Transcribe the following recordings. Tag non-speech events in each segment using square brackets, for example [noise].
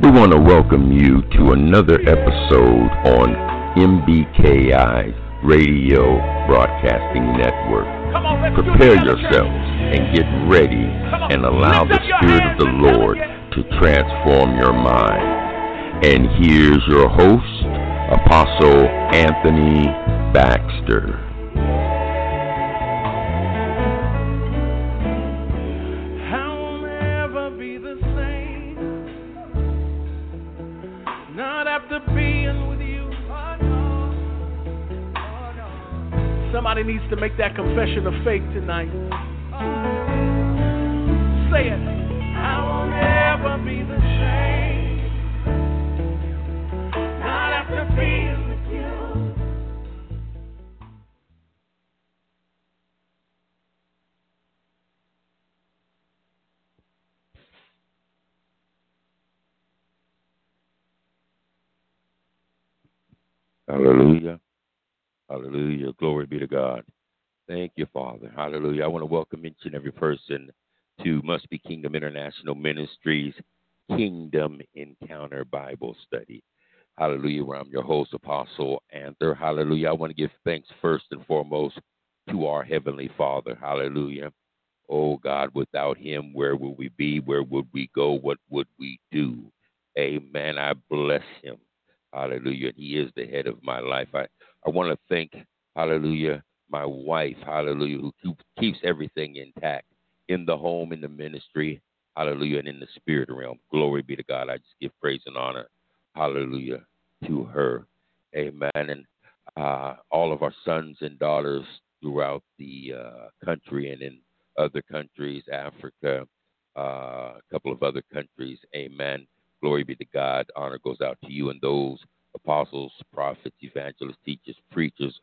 We want to welcome you to another episode on MBKI Radio Broadcasting Network. Prepare yourselves and get ready and allow the Spirit of the Lord to transform your mind. And here's your host, Apostle Anthony Baxter. To make that confession of faith tonight. Say it. I will never be the same. Not after being with you. Hallelujah. Hallelujah. Glory be to God. Thank you, Father. Hallelujah. I want to welcome each and every person to Must Be Kingdom International Ministries Kingdom Encounter Bible Study. Hallelujah. Where I'm your host, Apostle Anthony. Hallelujah. I want to give thanks first and foremost to our Heavenly Father. Hallelujah. Oh God, without Him, where would we be? Where would we go? What would we do? Amen. I bless Him. Hallelujah. He is the head of my life. I, I want to thank, hallelujah, my wife, hallelujah, who keeps everything intact in the home, in the ministry, hallelujah, and in the spirit realm. Glory be to God. I just give praise and honor, hallelujah, to her. Amen. And uh, all of our sons and daughters throughout the uh, country and in other countries, Africa, uh, a couple of other countries. Amen. Glory be to God. Honor goes out to you and those apostles, prophets, evangelists, teachers, preachers,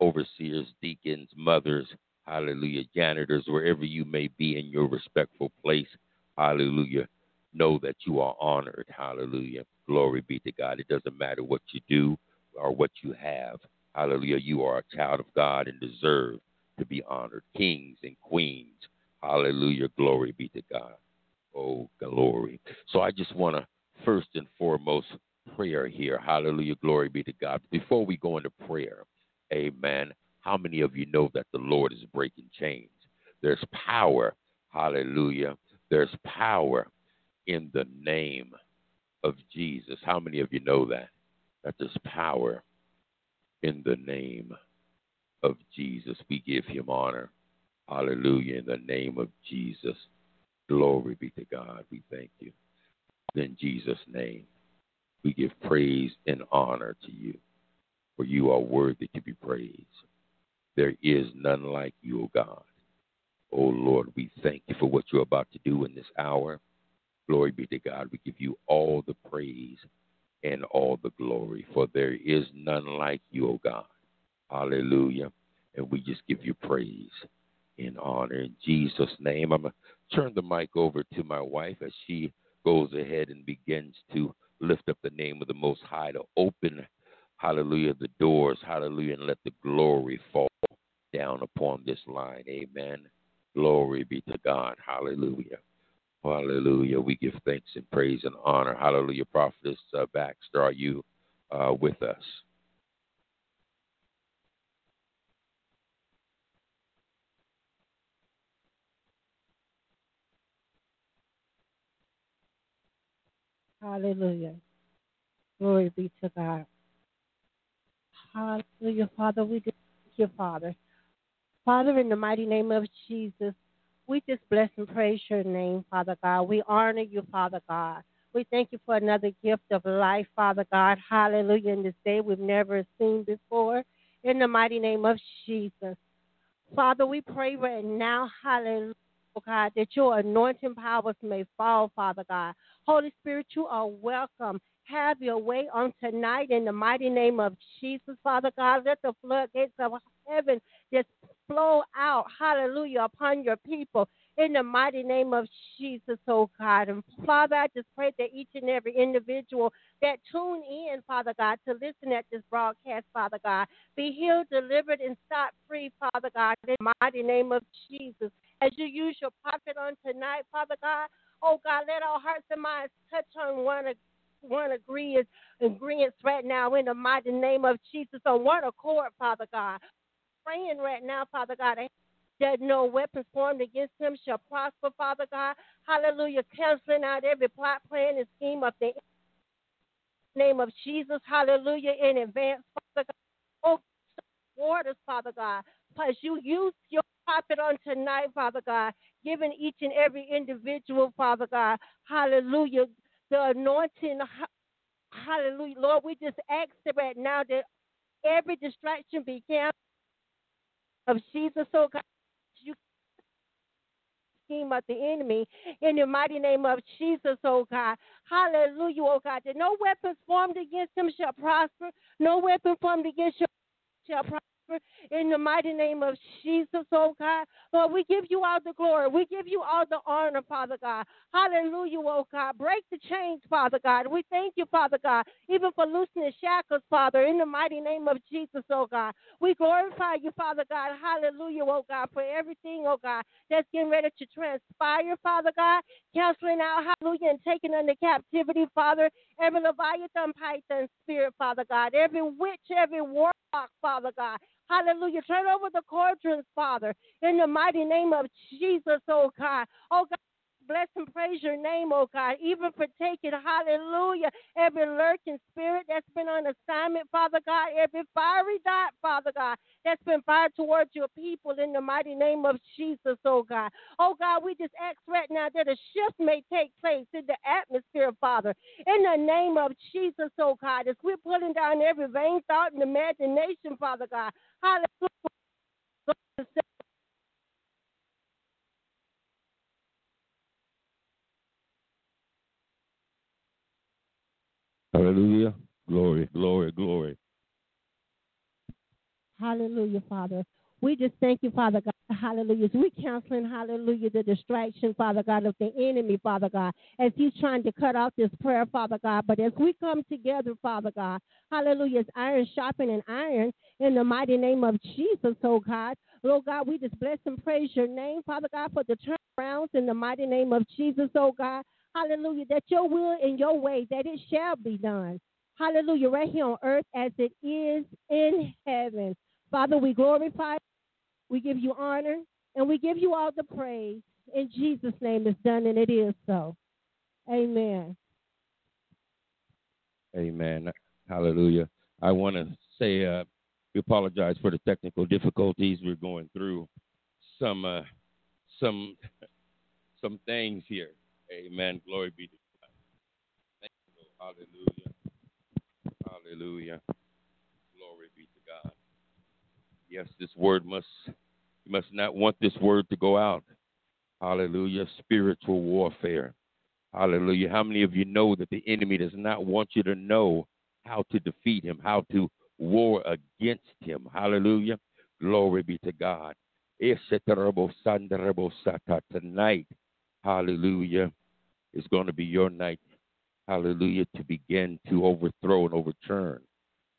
overseers, deacons, mothers, hallelujah, janitors, wherever you may be in your respectful place, hallelujah. Know that you are honored, hallelujah. Glory be to God. It doesn't matter what you do or what you have, hallelujah. You are a child of God and deserve to be honored. Kings and queens, hallelujah. Glory be to God. Oh, glory. So I just want to first and foremost prayer here. Hallelujah. Glory be to God. Before we go into prayer, amen. How many of you know that the Lord is breaking chains? There's power. Hallelujah. There's power in the name of Jesus. How many of you know that? That there's power in the name of Jesus. We give him honor. Hallelujah. In the name of Jesus. Glory be to God. We thank you. In Jesus' name. We give praise and honor to you, for you are worthy to be praised. There is none like you, O God. O Lord, we thank you for what you're about to do in this hour. Glory be to God. We give you all the praise and all the glory, for there is none like you, O God. Hallelujah. And we just give you praise and honor in Jesus' name. I'm going to turn the mic over to my wife as she goes ahead and begins to lift up the name of the Most High to open, hallelujah, the doors, hallelujah, and let the glory fall down upon this line. Amen. Glory be to God. Hallelujah. Hallelujah. We give thanks and praise and honor. Hallelujah. Prophetess uh, Baxter, are you uh, with us? Hallelujah. Glory be to God. Hallelujah, Father. We just thank you, Father. Father, in the mighty name of Jesus, we just bless and praise your name, Father God. We honor you, Father God. We thank you for another gift of life, Father God. Hallelujah. In this day we've never seen before. In the mighty name of Jesus. Father, we pray right now, hallelujah, oh God, that your anointing powers may fall, Father God. Holy Spirit, you are welcome have your way on tonight in the mighty name of Jesus, Father God. Let the floodgates of heaven just flow out, hallelujah, upon your people in the mighty name of Jesus, oh God. And Father, I just pray that each and every individual that tune in, Father God, to listen at this broadcast, Father God, be healed, delivered, and set free, Father God, in the mighty name of Jesus. As you use your prophet on tonight, Father God, oh God, let our hearts and minds touch on one one agreement, agreements right now in the mighty name of Jesus on one accord, Father God. Praying right now, Father God, that no weapons formed against him shall prosper, Father God. Hallelujah. Canceling out every plot, plan, and scheme of the name of Jesus. Hallelujah. In advance, Father God. Oh, waters, Father God. Because you used your prophet on tonight, Father God, giving each and every individual, Father God. Hallelujah. The anointing. Hallelujah. Lord, we just ask right now that every distraction be canceled of Jesus, oh God you scheme of the enemy in the mighty name of Jesus, oh God. Hallelujah, oh God. That no weapons formed against him shall prosper. No weapon formed against you shall prosper in the mighty name of Jesus, oh God. Lord, we give you all the glory. We give you all the honor, Father God. Hallelujah, oh God. Break the chains, Father God. We thank you, Father God, even for loosening shackles, Father, in the mighty name of Jesus, oh God. We glorify you, Father God. Hallelujah, oh God, for everything, oh God, that's getting ready to transpire, Father God. Canceling out, hallelujah, and taking under captivity, Father, every Leviathan, Python spirit, Father God, every witch, every warlock, Father God. Hallelujah. Turn over the cauldrons, Father, in the mighty name of Jesus, oh God. Oh God bless and praise your name, oh God, even for taking, hallelujah, every lurking spirit that's been on assignment, Father God, every fiery dot, Father God, that's been fired towards your people in the mighty name of Jesus, oh God. Oh God, we just ask right now that a shift may take place in the atmosphere, Father, in the name of Jesus, oh God, as we're pulling down every vain thought and imagination, Father God. Hallelujah. Hallelujah. Glory, glory, glory. Hallelujah, Father. We just thank you, Father God. Hallelujah. As we counseling, hallelujah, the distraction, Father God, of the enemy, Father God, as he's trying to cut off this prayer, Father God. But as we come together, Father God, hallelujah, as iron sharpening iron in the mighty name of Jesus, oh God. Lord God, we just bless and praise your name, Father God, for the turnarounds in the mighty name of Jesus, oh God. Hallelujah. That your will and your way, that it shall be done. Hallelujah. Right here on earth as it is in heaven. Father, we glorify, we give you honor, and we give you all the praise. In Jesus' name it's done, and it is so. Amen. Amen. Hallelujah. I want to say uh, we apologize for the technical difficulties we're going through. Some uh, some [laughs] some things here. Amen. Glory be to God. Thank you, Lord. Hallelujah. Hallelujah. Glory be to God. Yes, this word must you must not want this word to go out. Hallelujah. Spiritual warfare. Hallelujah. How many of you know that the enemy does not want you to know how to defeat him, how to war against him? Hallelujah. Glory be to God. Tonight, hallelujah, is going to be your night, hallelujah, to begin to overthrow and overturn,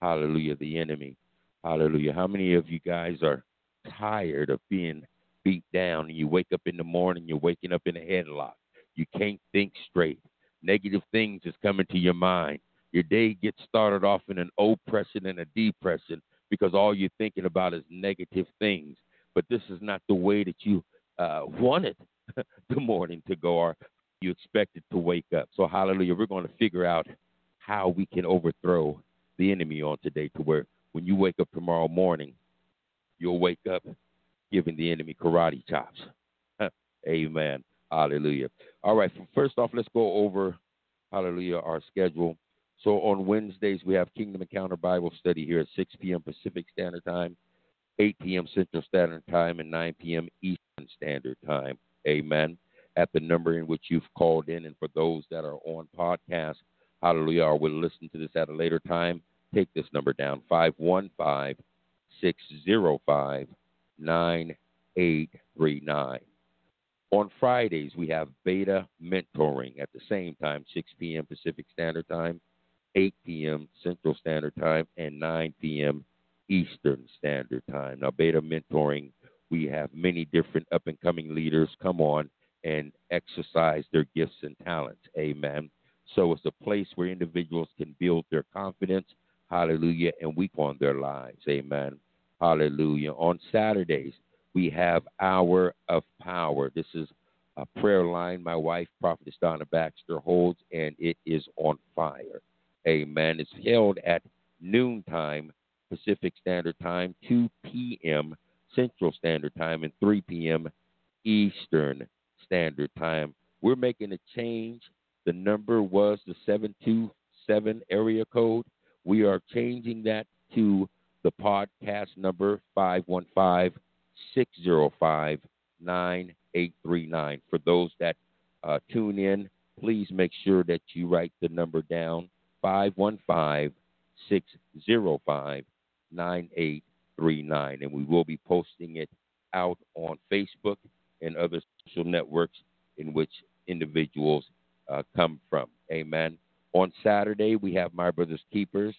hallelujah, the enemy. Hallelujah. How many of you guys are tired of being beat down and you wake up in the morning, you're waking up in a headlock. You can't think straight. Negative things is coming to your mind. Your day gets started off in an oppression and a depression because all you're thinking about is negative things. But this is not the way that you uh, wanted [laughs] the morning to go or you expected to wake up. So, hallelujah, we're going to figure out how we can overthrow the enemy on today to where when you wake up tomorrow morning, you'll wake up giving the enemy karate chops. [laughs] Amen. Hallelujah. All right, first off, let's go over, hallelujah, our schedule. So on Wednesdays, we have Kingdom Encounter Bible Study here at 6 p.m. Pacific Standard Time, 8 p.m. Central Standard Time, and 9 p.m. Eastern Standard Time. Amen at the number in which you've called in. And for those that are on podcast, hallelujah, or will listen to this at a later time, take this number down 515 605 9839. On Fridays, we have beta mentoring at the same time, 6 p.m. Pacific Standard Time, 8 p.m. Central Standard Time, and 9 p.m. Eastern Standard Time. Now, beta mentoring, we have many different up and coming leaders come on and exercise their gifts and talents. Amen. So it's a place where individuals can build their confidence, hallelujah, and weep on their lives. Amen. Hallelujah. On Saturdays, we have Hour of Power. This is a prayer line my wife, Prophetess Donna Baxter, holds, and it is on fire. Amen. It's held at noontime Pacific Standard Time, 2 p.m. Central Standard Time, and 3 p.m. Eastern Standard Time. We're making a change. The number was the 727 area code. We are changing that to the podcast number 515 605 9839. For those that uh, tune in, please make sure that you write the number down 515 605 9839. And we will be posting it out on Facebook and other social networks in which individuals uh, come from. Amen. On Saturday, we have My Brother's Keepers.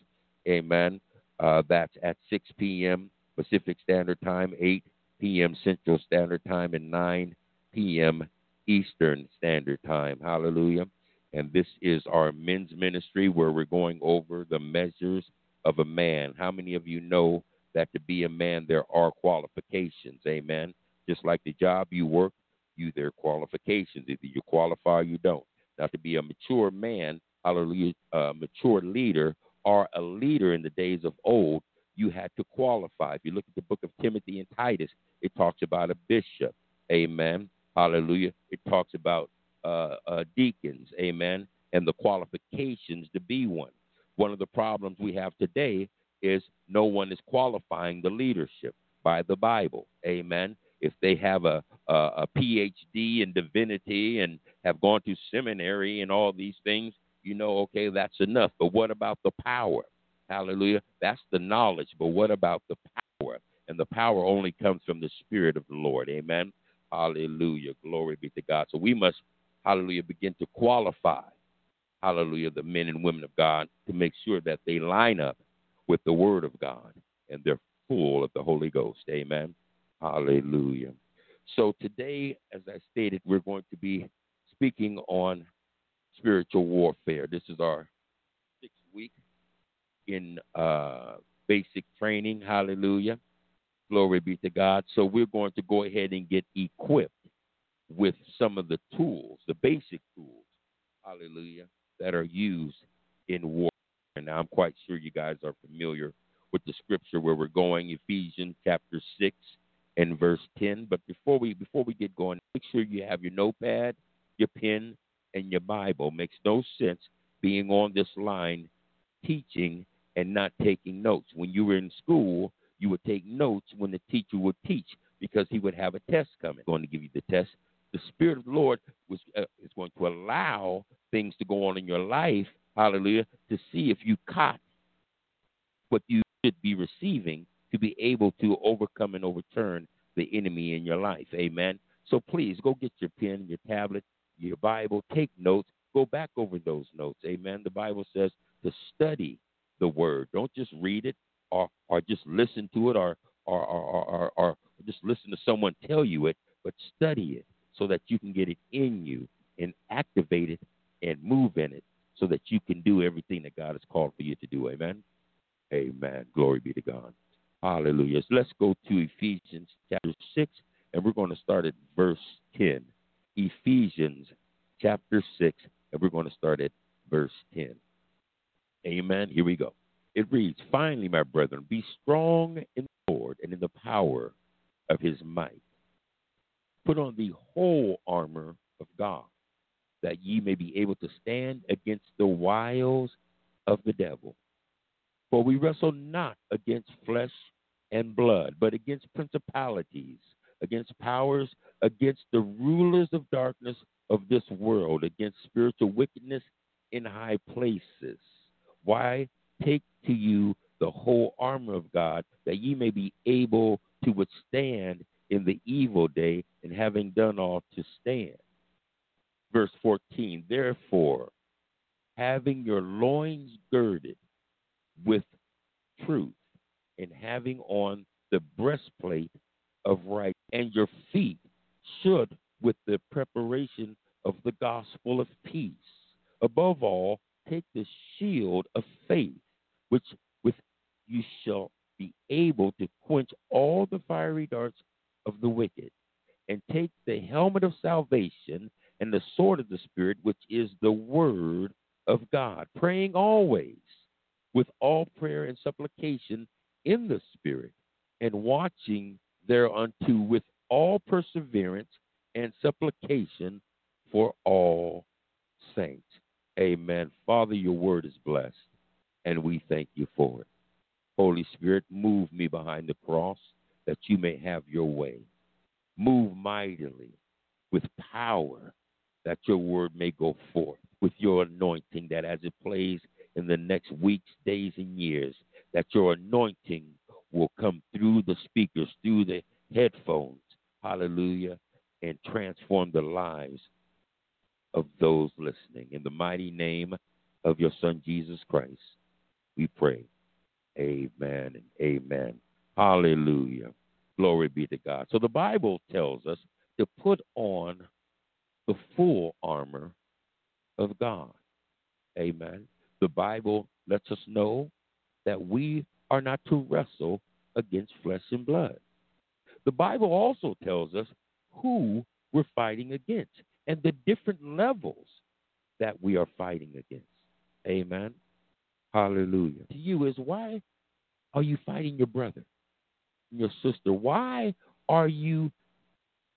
Amen. Uh, that's at 6 p.m. Pacific Standard Time, 8 p.m. Central Standard Time, and 9 p.m. Eastern Standard Time. Hallelujah. And this is our men's ministry where we're going over the measures of a man. How many of you know that to be a man, there are qualifications? Amen. Just like the job you work, you there are qualifications. Either you qualify or you don't. Now, to be a mature man, hallelujah, a mature leader, or a leader in the days of old, you had to qualify. If you look at the book of Timothy and Titus, it talks about a bishop. Amen. Hallelujah. It talks about uh, uh, deacons. Amen. And the qualifications to be one. One of the problems we have today is no one is qualifying the leadership by the Bible. Amen. If they have a, a, a PhD in divinity and have gone to seminary and all these things, you know, okay, that's enough. But what about the power? Hallelujah. That's the knowledge. But what about the power? And the power only comes from the Spirit of the Lord. Amen. Hallelujah. Glory be to God. So we must, hallelujah, begin to qualify, hallelujah, the men and women of God to make sure that they line up with the Word of God and they're full of the Holy Ghost. Amen. Hallelujah. So today, as I stated, we're going to be speaking on spiritual warfare. This is our sixth week in uh, basic training. Hallelujah. Glory be to God. So we're going to go ahead and get equipped with some of the tools, the basic tools, hallelujah, that are used in war. And I'm quite sure you guys are familiar with the scripture where we're going, Ephesians chapter six and verse ten. But before we before we get going, make sure you have your notepad, your pen, and your Bible. Makes no sense being on this line teaching and not taking notes. When you were in school, you would take notes when the teacher would teach because he would have a test coming. Going to give you the test. The Spirit of the Lord was uh, is going to allow things to go on in your life, hallelujah, to see if you caught what you should be receiving to be able to overcome and overturn the enemy in your life. Amen. So please go get your pen, your tablet, your Bible, take notes, go back over those notes. Amen. The Bible says to study the word. Don't just read it or, or just listen to it or, or, or, or, or just listen to someone tell you it, but study it so that you can get it in you and activate it and move in it so that you can do everything that God has called for you to do. Amen. Amen. Glory be to God. Hallelujah. So let's go to Ephesians chapter 6, and we're going to start at verse 10. Ephesians chapter 6, and we're going to start at verse 10. Amen. Here we go. It reads, Finally, my brethren, be strong in the Lord and in the power of his might. Put on the whole armor of God, that ye may be able to stand against the wiles of the devil. For we wrestle not against flesh and blood, but against principalities, against powers, against the rulers of darkness of this world, against spiritual wickedness in high places. Why take to you the whole armor of God, that ye may be able to withstand in the evil day, and having done all to stand. Verse 14, therefore, having your loins girded with truth, and having on the breastplate of right, and your feet should with the preparation of the gospel of peace. Above all, take the shield of faith, which with you shall be able to quench all the fiery darts of the wicked, and take the helmet of salvation and the sword of the Spirit, which is the word of God, praying always with all prayer and supplication in the Spirit, and watching thereunto with all perseverance and supplication for all saints. Amen. Father, your word is blessed, and we thank you for it. Holy Spirit, move me behind the cross that you may have your way. Move mightily with power that your word may go forth, with your anointing that as it plays in the next weeks, days, and years, that your anointing will come through the speakers, through the headphones, hallelujah, and transform the lives of those listening. In the mighty name of your Son, Jesus Christ, we pray. Amen and amen. Hallelujah. Glory be to God. So the Bible tells us to put on the full armor of God. Amen. The Bible lets us know that we are not to wrestle against flesh and blood. The Bible also tells us who we're fighting against and the different levels that we are fighting against. Amen. Hallelujah. To you is why are you fighting your brother, your sister? Why are you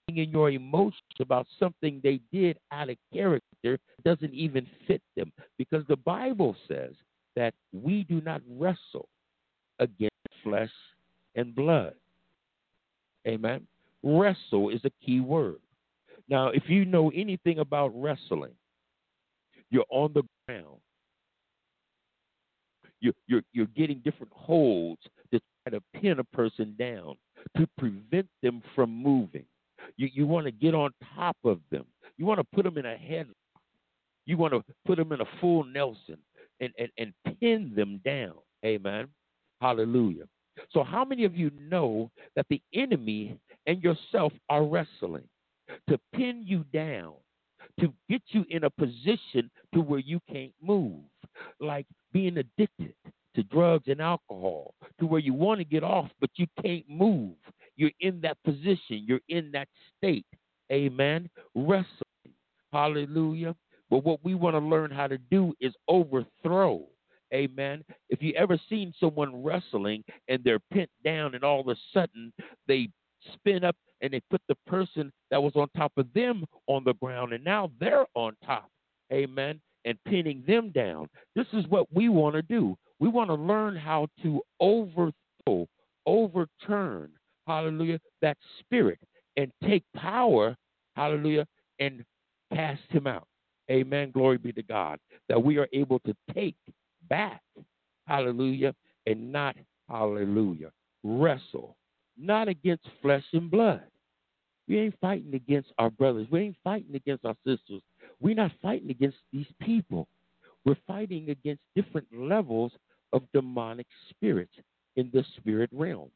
in your emotions about something they did out of character doesn't even fit them? Because the Bible says that we do not wrestle against flesh and blood. Amen. Wrestle is a key word. Now, if you know anything about wrestling, you're on the ground. You're, you're, you're getting different holds to try to pin a person down to prevent them from moving. You, you want to get on top of them. You want to put them in a headlock. You want to put them in a full Nelson and, and, and pin them down. Amen. Hallelujah. So, how many of you know that the enemy and yourself are wrestling to pin you down, to get you in a position to where you can't move, like being addicted to drugs and alcohol, to where you want to get off but you can't move. You're in that position, you're in that state. Amen. Wrestling. Hallelujah. But what we want to learn how to do is overthrow Amen. If you ever seen someone wrestling and they're pinned down and all of a sudden they spin up and they put the person that was on top of them on the ground and now they're on top. Amen. And pinning them down. This is what we want to do. We want to learn how to overthrow, overturn, hallelujah, that spirit and take power, hallelujah, and cast him out. Amen. Glory be to God. That we are able to take back, hallelujah, and not, hallelujah, wrestle, not against flesh and blood. We ain't fighting against our brothers. We ain't fighting against our sisters. We're not fighting against these people. We're fighting against different levels of demonic spirits in the spirit realm.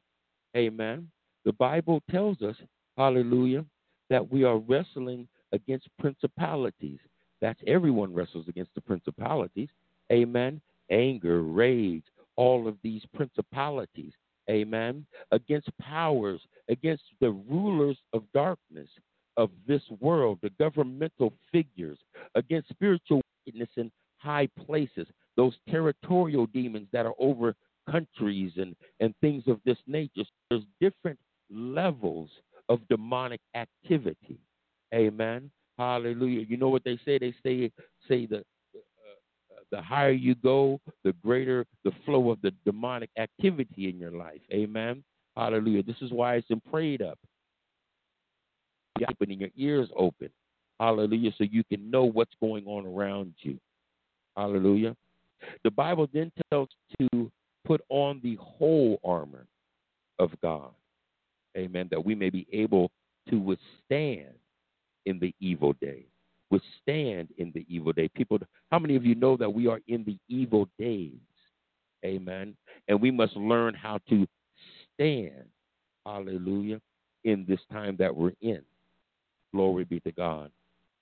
Amen. The Bible tells us, hallelujah, that we are wrestling against principalities. That's everyone wrestles against the principalities. Amen anger, rage, all of these principalities, amen, against powers, against the rulers of darkness of this world, the governmental figures, against spiritual wickedness in high places, those territorial demons that are over countries and, and things of this nature. There's different levels of demonic activity. Amen. Hallelujah. You know what they say? They say say the uh, uh, the higher you go, the greater the flow of the demonic activity in your life. Amen. Hallelujah. This is why it's been prayed up. Opening your ears open. Hallelujah. So you can know what's going on around you. Hallelujah. The Bible then tells to put on the whole armor of God. Amen. That we may be able to withstand in the evil day withstand in the evil day. People, how many of you know that we are in the evil days? Amen. And we must learn how to stand, hallelujah, in this time that we're in. Glory be to God.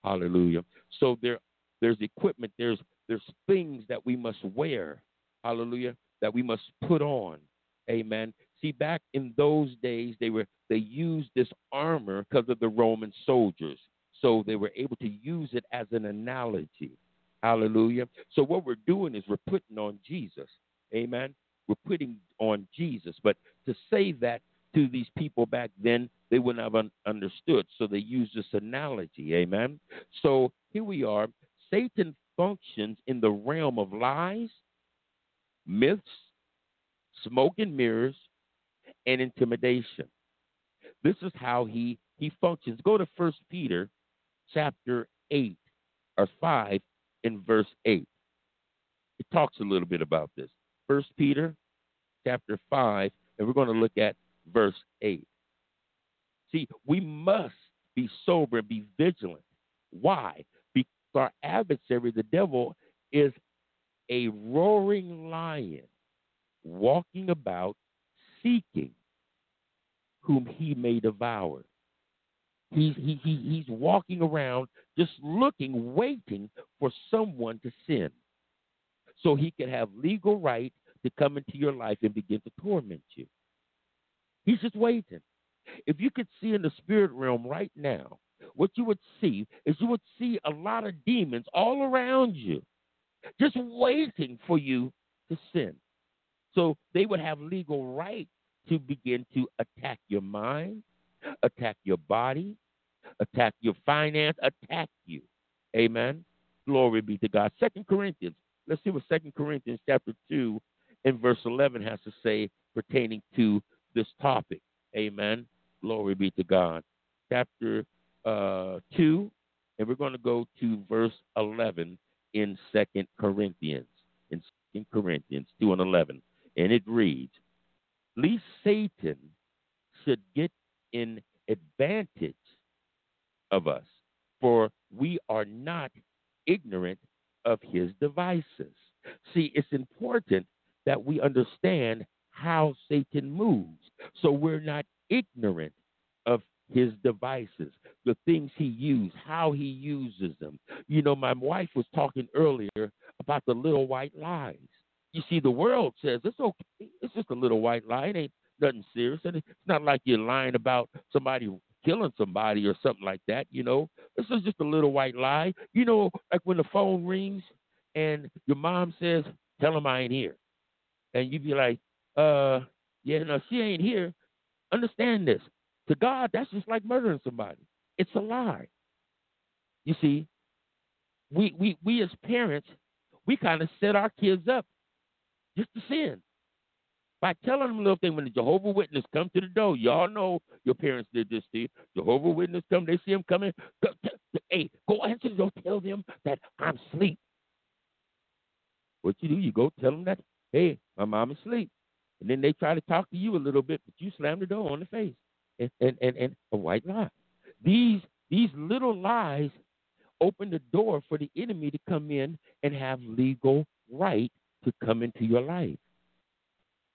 Hallelujah. So there there's equipment, there's there's things that we must wear. Hallelujah. That we must put on. Amen. See, back in those days, they were they used this armor because of the Roman soldiers. So they were able to use it as an analogy. Hallelujah. So what we're doing is we're putting on Jesus. Amen. We're putting on Jesus. But to say that to these people back then, they wouldn't have un- understood. So they used this analogy. Amen. So here we are. Satan functions in the realm of lies, myths, smoke and mirrors, and intimidation. This is how he he functions. Go to First Peter chapter 8 or 5 in verse 8. It talks a little bit about this. First Peter chapter 5 and we're going to look at verse 8. See, we must be sober and be vigilant. Why? Because our adversary, the devil, is a roaring lion walking about seeking whom he may devour. He's, he, he, he's walking around just looking, waiting for someone to sin so he can have legal right to come into your life and begin to torment you. He's just waiting. If you could see in the spirit realm right now, what you would see is you would see a lot of demons all around you, just waiting for you to sin. So they would have legal right to begin to attack your mind, attack your body, attack your finance, attack you. Amen. Glory be to God. Second Corinthians. Let's see what Second Corinthians chapter two and verse eleven has to say pertaining to this topic. Amen. Glory be to God. Chapter uh, two, and we're going to go to verse eleven in Second Corinthians. In Second Corinthians two and eleven, and it reads, least Satan should get an advantage of us, for we are not ignorant of his devices. See, it's important that we understand how Satan moves, so we're not ignorant of his devices, the things he uses, how he uses them. You know, my wife was talking earlier about the little white lies. You see, the world says it's okay. It's just a little white lie. It ain't nothing serious. And it's not like you're lying about somebody killing somebody or something like that, you know. This is just a little white lie. You know, like when the phone rings and your mom says, Tell him I ain't here. And you be like, uh, yeah, no, she ain't here. Understand this. To God, that's just like murdering somebody. It's a lie. You see, we we we as parents, we kind of set our kids up just to sin. By telling them a little thing, when the Jehovah Witness come to the door, y'all know your parents did this to you. Jehovah Witness come, they see him coming. Go, t- hey, go answer the door. Tell them that I'm asleep. What you do, you go tell them that, hey, my mom is asleep. And then they try to talk to you a little bit, but you slam the door on the face. And and, and, and a white lie. These these little lies open the door for the enemy to come in and have legal right to come into your life.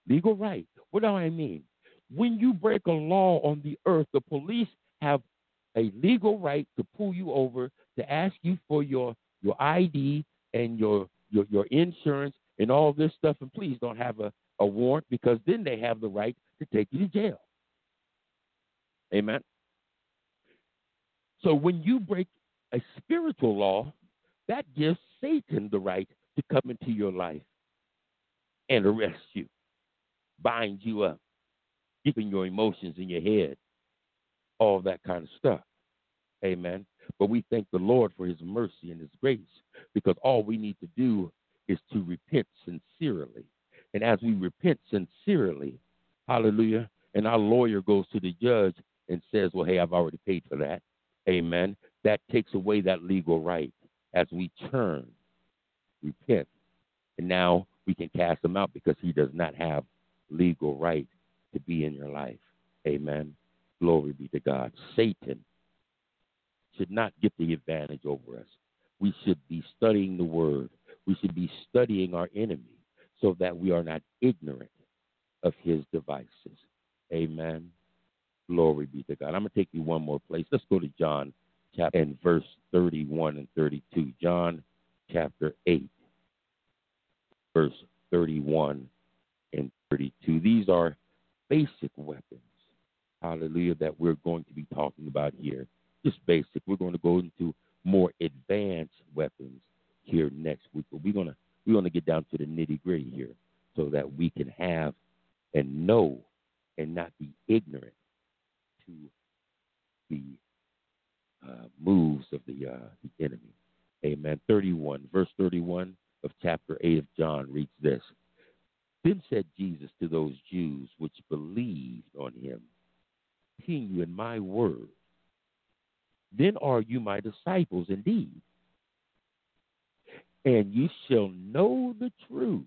Legal right. What do I mean? When you break a law on the earth, the police have a legal right to pull you over to ask you for your your ID and your your, your insurance and all this stuff. And please don't have a, a warrant because then they have the right to take you to jail. Amen. So when you break a spiritual law, that gives Satan the right to come into your life and arrest you, bind you up, keeping your emotions in your head, all that kind of stuff. Amen. But we thank the Lord for his mercy and his grace because all we need to do is to repent sincerely. And as we repent sincerely, hallelujah, and our lawyer goes to the judge and says, Well, hey, I've already paid for that. Amen. That takes away that legal right as we turn, repent, and now we can cast him out because he does not have legal right to be in your life. Amen. Glory be to God. Satan should not get the advantage over us. We should be studying the word. We should be studying our enemy so that we are not ignorant of his devices. Amen. Glory be to God. I'm going to take you one more place. Let's go to John chapter and verse 31 and 32. John chapter 8, verse 31 and 32. These are basic weapons, hallelujah, that we're going to be talking about here. Just basic. We're going to go into more advanced weapons here next week. But we're gonna we're gonna get down to the nitty gritty here so that we can have and know and not be ignorant to the uh, moves of the uh, the enemy. Amen. 31, verse 31 of chapter 8 of John reads this. Then said Jesus to those Jews which believed on him, Continue in my word. Then are you my disciples indeed. And you shall know the truth,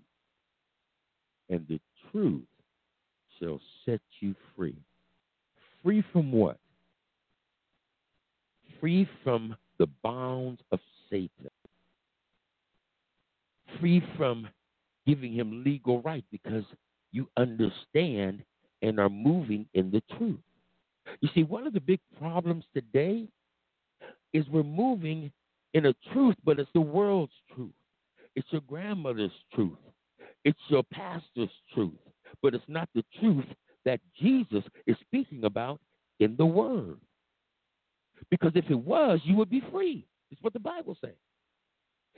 and the truth shall set you free. Free from what? Free from the bounds of Satan. Free from giving him legal right because you understand and are moving in the truth. You see, one of the big problems today is we're moving in a truth, but it's the world's truth. It's your grandmother's truth. It's your pastor's truth, but it's not the truth that Jesus is speaking about in the Word. Because if it was, you would be free. It's what the Bible says.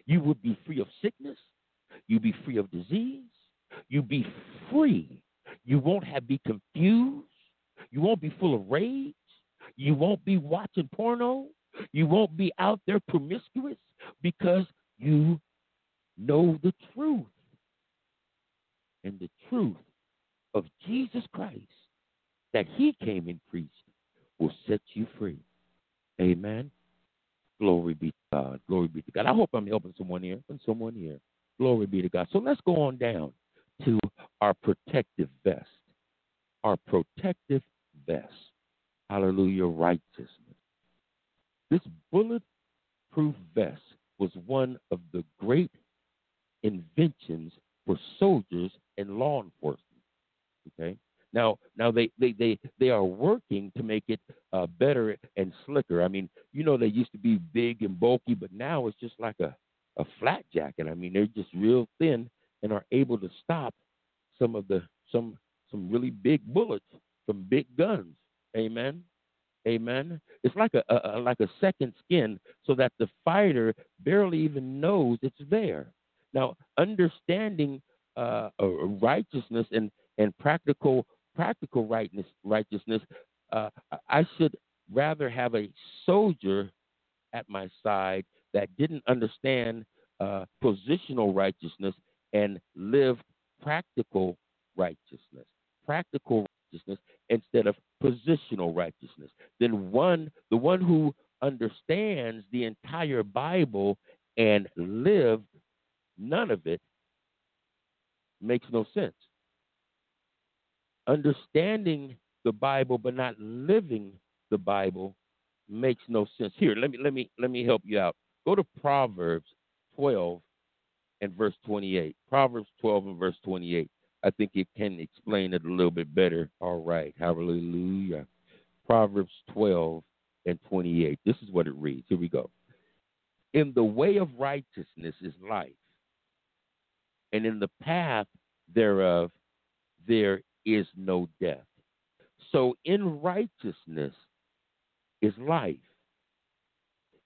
You would be free of sickness. You'd be free of disease. You'd be free. You won't have be confused. You won't be full of rage. You won't be watching porno. You won't be out there promiscuous because you know the truth. And the truth of Jesus Christ that he came and preached will set you free. Amen. Glory be God. Glory be to God. I hope I'm helping someone here. Helping someone here. Glory be to God. So let's go on down to our protective vest. Our protective vest. Hallelujah. Righteousness. This bulletproof vest was one of the great inventions for soldiers and law enforcement. Okay. Now, now they, they, they, they are working to make it uh, better and slicker. I mean, you know, they used to be big and bulky, but now it's just like a, a flat jacket. I mean, they're just real thin and are able to stop some of the some some really big bullets from big guns. Amen. Amen. It's like a, a, like a second skin, so that the fighter barely even knows it's there. Now, understanding uh, righteousness and and practical practical rightness, righteousness, uh, I should rather have a soldier at my side that didn't understand uh, positional righteousness and live practical righteousness. Practical righteousness instead of positional righteousness. Then one, the one who understands the entire Bible and lived none of it makes no sense. Understanding the Bible but not living the Bible makes no sense. Here, let me let me let me help you out. Go to Proverbs 12 and verse 28. Proverbs 12 and verse 28. I think it can explain it a little bit better. All right. Hallelujah. Proverbs 12 and 28. This is what it reads. Here we go. In the way of righteousness is life, and in the path thereof there is no death. So in righteousness is life,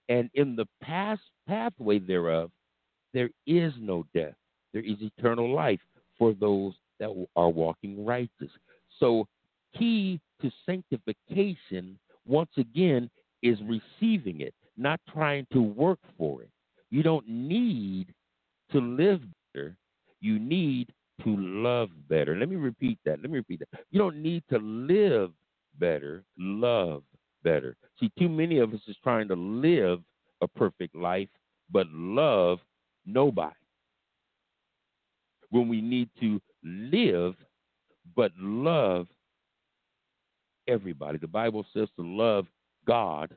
and in the past pathway thereof there is no death. There is eternal life for those that are walking righteous. So, key to sanctification, once again, is receiving it, not trying to work for it. You don't need to live better, you need to love better. Let me repeat that. Let me repeat that. You don't need to live better, love better. See, too many of us is trying to live a perfect life, but love nobody. When we need to live but love everybody. The Bible says to love God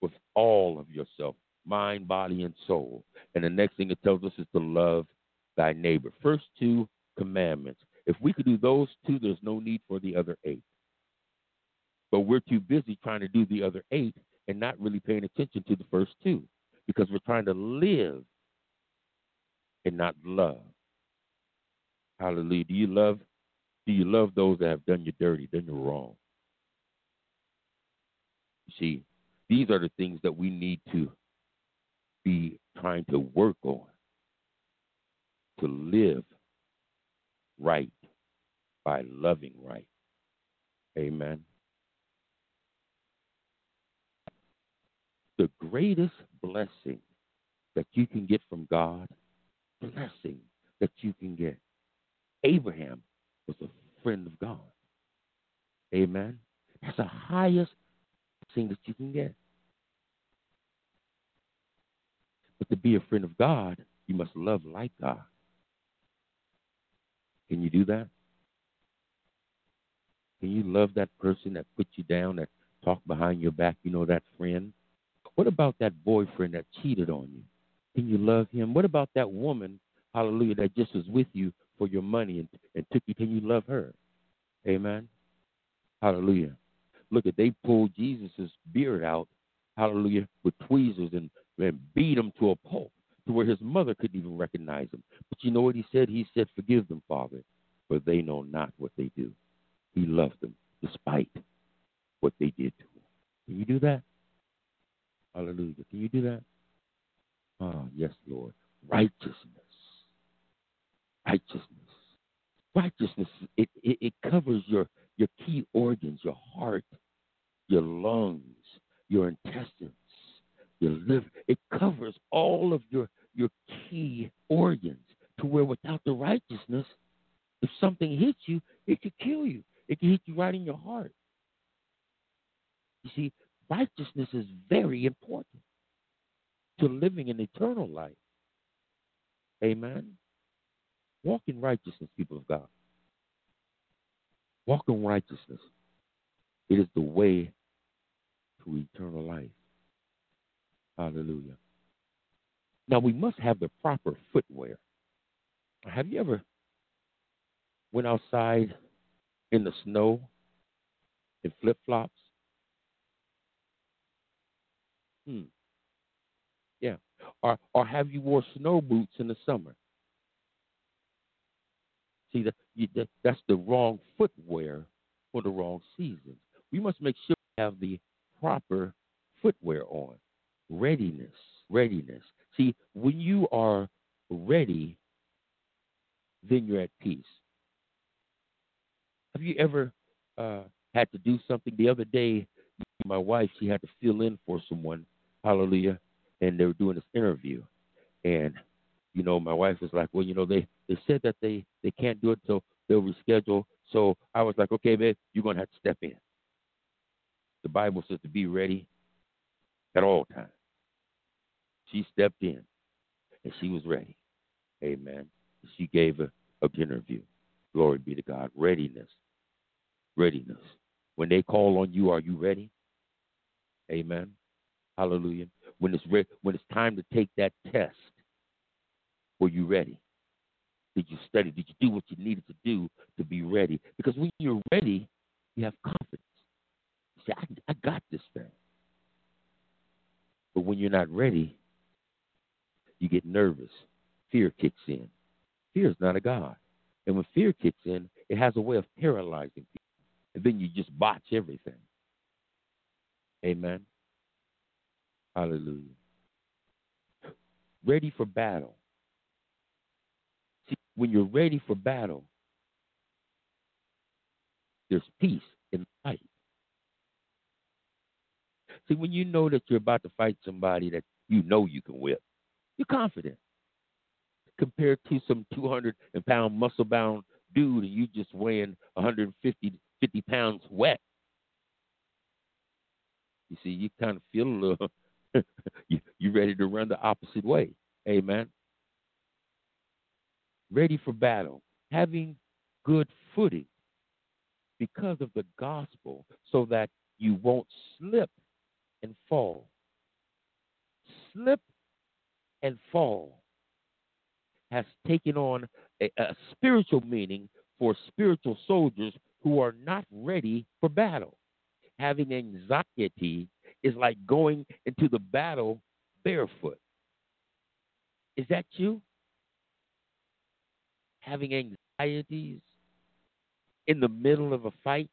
with all of yourself, mind, body, and soul. And the next thing it tells us is to love thy neighbor. First two commandments. If we could do those two, there's no need for the other eight. But we're too busy trying to do the other eight and not really paying attention to the first two because we're trying to live and not love. Hallelujah. Do you love do you love those that have done you dirty, done you wrong? You see, these are the things that we need to be trying to work on to live right by loving right. Amen. The greatest blessing that you can get from God, blessing that you can get. Abraham was a friend of God. Amen. That's the highest thing that you can get. But to be a friend of God, you must love like God. Can you do that? Can you love that person that put you down, that talked behind your back, you know, that friend? What about that boyfriend that cheated on you? Can you love him? What about that woman, hallelujah, that just was with you for your money and, and took you? Can you love her? Amen. Hallelujah. Look at they pulled Jesus' beard out, hallelujah, with tweezers and, and beat him to a pulp to where his mother couldn't even recognize him. But you know what he said? He said, Forgive them, Father, for they know not what they do. He loved them despite what they did to him. Can you do that? Hallelujah. Can you do that? Ah, yes, Lord. Righteousness. Righteousness. Righteousness, it, it, it covers your, your key organs, your heart, your lungs, your intestines, your liver. It covers all of your, your key organs to where without the righteousness, if something hits you, it could kill you. It could hit you right in your heart. You see, righteousness is very important to living an eternal life. Amen. Walk in righteousness, people of God. Walk in righteousness. It is the way to eternal life. Hallelujah. Now we must have the proper footwear. Have you ever went outside in the snow in flip flops? Hmm. Yeah. Or or have you wore snow boots in the summer? See, that, that that's the wrong footwear for the wrong seasons. We must make sure we have the proper footwear on. Readiness, readiness. See, when you are ready, then you're at peace. Have you ever uh, had to do something? The other day, my wife, she had to fill in for someone, hallelujah, and they were doing this interview. And, you know, my wife was like, well, you know, they, they said that they, they can't do it, so they'll reschedule. So I was like, okay, babe, you're going to have to step in. The Bible says to be ready at all times. She stepped in and she was ready. Amen. She gave a, a interview. Glory be to God. Readiness. Readiness. When they call on you, are you ready? Amen. Hallelujah. When it's re- when it's time to take that test, were you ready? Did you study? Did you do what you needed to do to be ready? Because when you're ready, you have confidence. You say, I, I got this thing. But when you're not ready, you get nervous. Fear kicks in. Fear is not a God. And when fear kicks in, it has a way of paralyzing people. And then you just botch everything. Amen. Hallelujah. Ready for battle. See, when you're ready for battle, there's peace in fight. See, when you know that you're about to fight somebody that you know you can whip, you're confident. Compared to some 200 pound muscle bound dude and you just weighing 150 50 pounds wet. You see, you kind of feel a little, [laughs] you, you ready to run the opposite way. Amen. Ready for battle, having good footing because of the gospel so that you won't slip and fall. Slip and fall has taken on a, a spiritual meaning for spiritual soldiers who are not ready for battle. Having anxiety is like going into the battle barefoot. Is that you? having anxieties in the middle of a fight?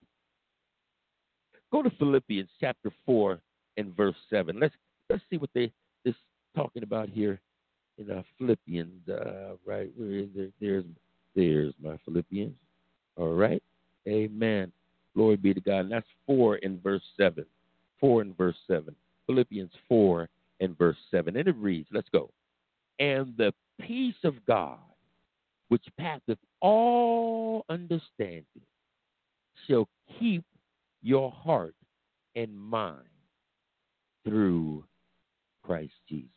Go to Philippians chapter 4 and verse 7. Let's let's see what they talking about here in uh, Philippians. Uh, right, where is there? There's there's my Philippians. All right, Amen. Glory be to God. And that's four in verse seven. Four in verse seven. Philippians four and verse seven, and it reads, "Let's go." And the peace of God, which passeth all understanding, shall keep your heart and mind through Christ Jesus.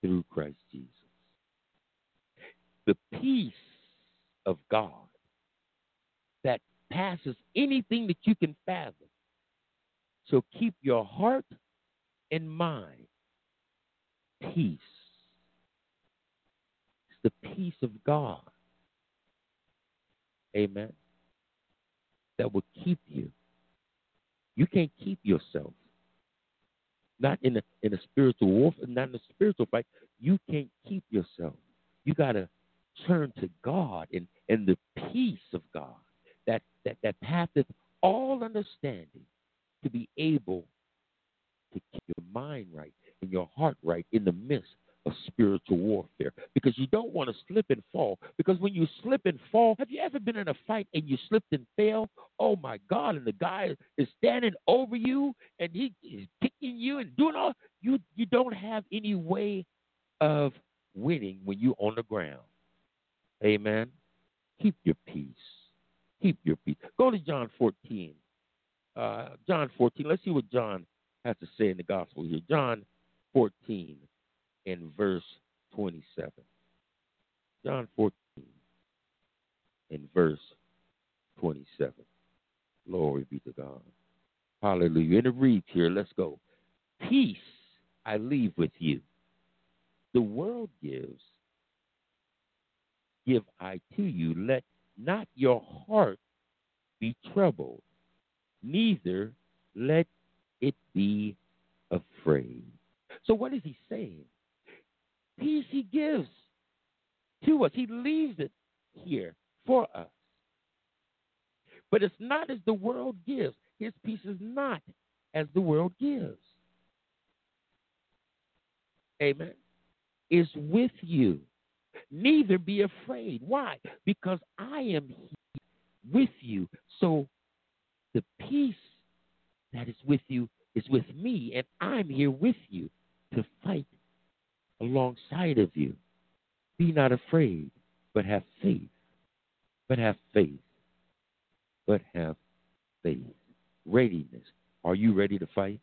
Through Christ Jesus. The peace of God that passes anything that you can fathom So keep your heart and mind peace. It's the peace of God. Amen. That will keep you. You can't keep yourself. Not in a in a spiritual warfare, not in a spiritual fight. You can't keep yourself. You gotta turn to God and, and the peace of God that, that, that passeth all understanding to be able to keep your mind right and your heart right in the midst of spiritual warfare because you don't want to slip and fall. Because when you slip and fall, have you ever been in a fight and you slipped and fell? Oh my God! And the guy is standing over you and he is kicking you and doing all. You you don't have any way of winning when you're on the ground. Amen. Keep your peace. Keep your peace. Go to John 14. Uh, John 14. Let's see what John has to say in the gospel here. John 14 in verse 27. John 14 in verse 27. Glory be to God. Hallelujah. And it reads here, let's go. Peace I leave with you. The world gives, give I to you. Let not your heart be troubled, neither let it be afraid. So, what is he saying? Peace he gives to us, he leaves it here for us. But it's not as the world gives. His peace is not as the world gives. Amen. Is with you neither be afraid. Why? Because I am here with you. So the peace that is with you is with me, and I'm here with you to fight alongside of you. Be not afraid, but have faith. But have faith. But have faith. Readiness. Are you ready to fight?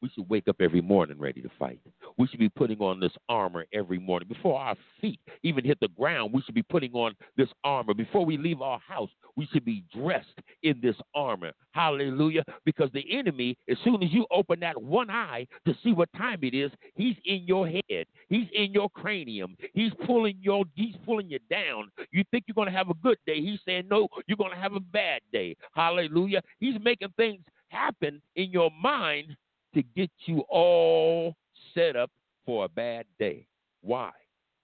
We should wake up every morning ready to fight. We should be putting on this armor every morning. Before our feet even hit the ground, we should be putting on this armor. Before we leave our house, we should be dressed in this armor. Hallelujah. Because the enemy, as soon as you open that one eye to see what time it is, he's in your head. He's in your cranium. He's pulling your he's pulling you down. You think you're gonna have a good day. He's saying, No, you're gonna have a bad day. Hallelujah. He's making things happen in your mind to get you all set up for a bad day. Why?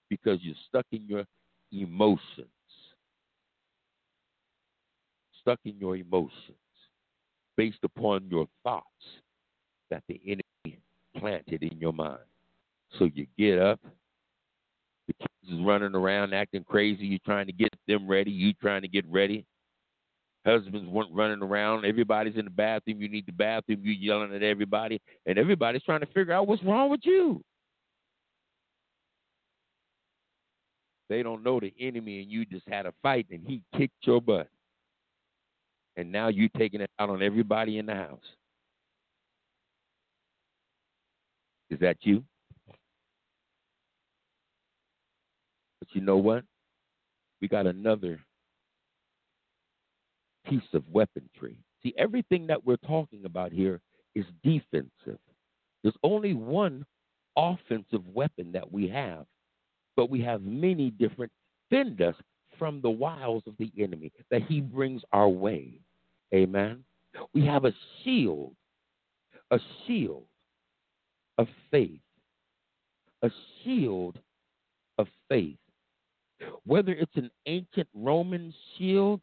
Because you're stuck in your emotions. Stuck in your emotions based upon your thoughts that the enemy planted in your mind. So you get up, the kids is running around acting crazy, you're trying to get them ready, you trying to get ready. Husbands weren't running around. Everybody's in the bathroom. You need the bathroom. You yelling at everybody, and everybody's trying to figure out what's wrong with you. They don't know the enemy, and you just had a fight, and he kicked your butt, and now you're taking it out on everybody in the house. Is that you? But you know what? We got another piece of weaponry. See, everything that we're talking about here is defensive. There's only one offensive weapon that we have, but we have many different fend us from the wiles of the enemy that he brings our way. Amen. We have a shield, a shield of faith, a shield of faith. Whether it's an ancient Roman shield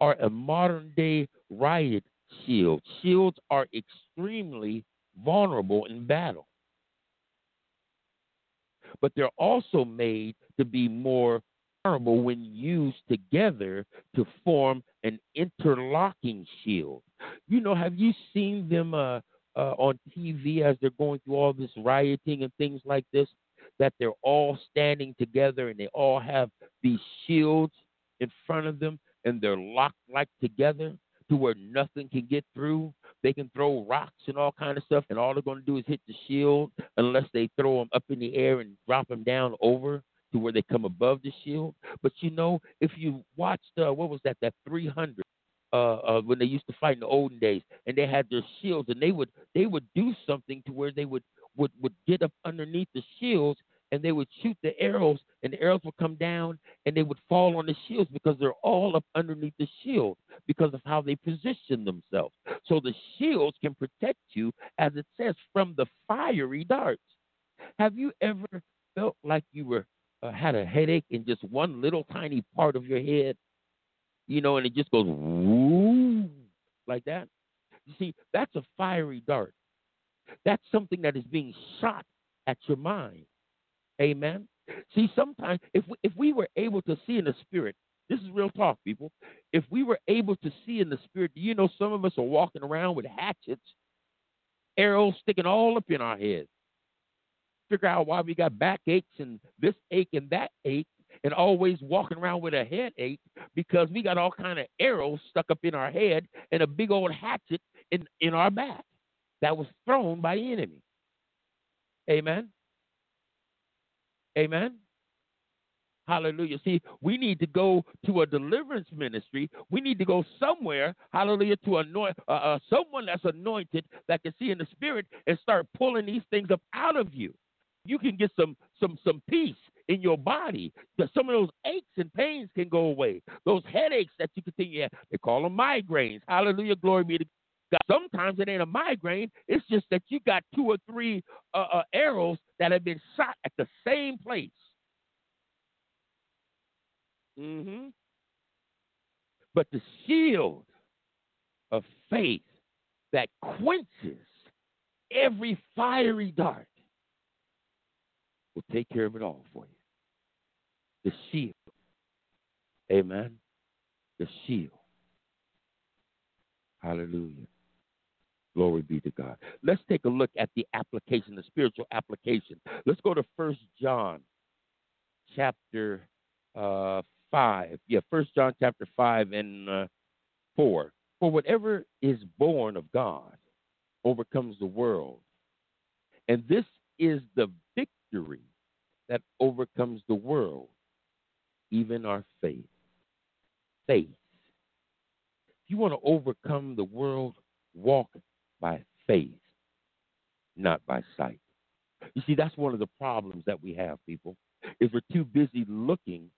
or a modern day riot shield, shields are extremely vulnerable in battle. But they're also made to be more vulnerable when used together to form an interlocking shield. You know, have you seen them uh, uh, on TV as they're going through all this rioting and things like this? That they're all standing together and they all have these shields in front of them and they're locked like together to where nothing can get through. They can throw rocks and all kind of stuff, and all they're going to do is hit the shield unless they throw them up in the air and drop them down over to where they come above the shield. But you know, if you watched uh, what was that? That 300 uh, uh, when they used to fight in the olden days, and they had their shields, and they would they would do something to where they would would would get up underneath the shields and they would shoot the arrows, and the arrows would come down and they would fall on the shields because they're all up underneath the shield because of how they position themselves. So the shields can protect you, as it says, from the fiery darts. Have you ever felt like you were uh, had a headache in just one little tiny part of your head? You know, and it just goes woo like that. You see, that's a fiery dart. That's something that is being shot at your mind. Amen. See, sometimes if we, if we were able to see in the spirit, this is real talk, people. If we were able to see in the spirit, do you know some of us are walking around with hatchets, arrows sticking all up in our heads? Figure out why we got backaches and this ache and that ache, and always walking around with a headache because we got all kind of arrows stuck up in our head and a big old hatchet in in our back that was thrown by the enemy. Amen. Amen. Hallelujah. See, we need to go to a deliverance ministry. We need to go somewhere, hallelujah, to anoint uh, uh, someone that's anointed that can see in the spirit and start pulling these things up out of you. You can get some some some peace in your body. Some of those aches and pains can go away. Those headaches that you continue, to they call them migraines. Hallelujah, glory be to Sometimes it ain't a migraine. It's just that you got two or three uh, uh, arrows that have been shot at the same place. Mm-hmm. But the shield of faith that quenches every fiery dart will take care of it all for you. The shield. Amen. The shield. Hallelujah. Glory be to God. Let's take a look at the application, the spiritual application. Let's go to First John chapter uh, 5. Yeah, First John chapter 5 and uh, 4. For whatever is born of God overcomes the world. And this is the victory that overcomes the world, even our faith. Faith. If you want to overcome the world, walk by faith, not by sight. You see, that's one of the problems that we have, people, is we're too busy looking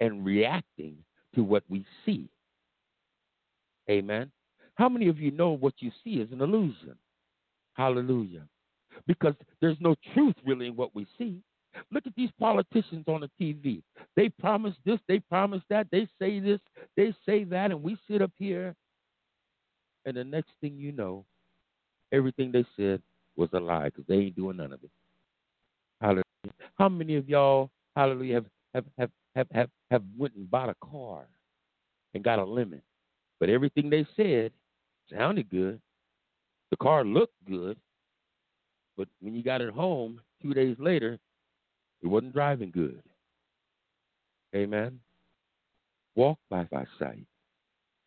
and reacting to what we see. Amen. How many of you know what you see is an illusion? Hallelujah. Because there's no truth really in what we see. Look at these politicians on the TV. They promise this, they promise that, they say this, they say that, and we sit up here and the next thing you know, everything they said was a lie because they ain't doing none of it. Hallelujah. How many of y'all, hallelujah, have have have have have, have went and bought a car and got a limit, but everything they said sounded good. The car looked good, but when you got it home two days later, it wasn't driving good. Amen. Walk by by sight.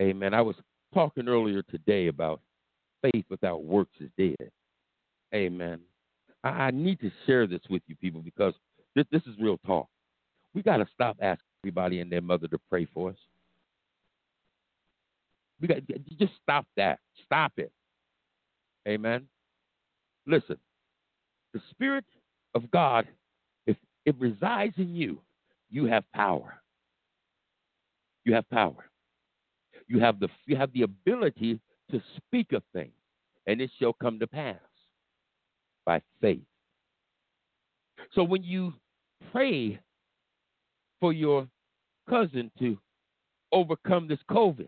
Amen. I was talking earlier today about faith without works is dead. Amen. I, I need to share this with you people because this, this is real talk. We got to stop asking everybody and their mother to pray for us. We got just stop that. Stop it. Amen. Listen, the Spirit of God, if it resides in you, you have power. You have power. You have the you have the ability to speak a thing, and it shall come to pass by faith. So when you pray for your cousin to overcome this COVID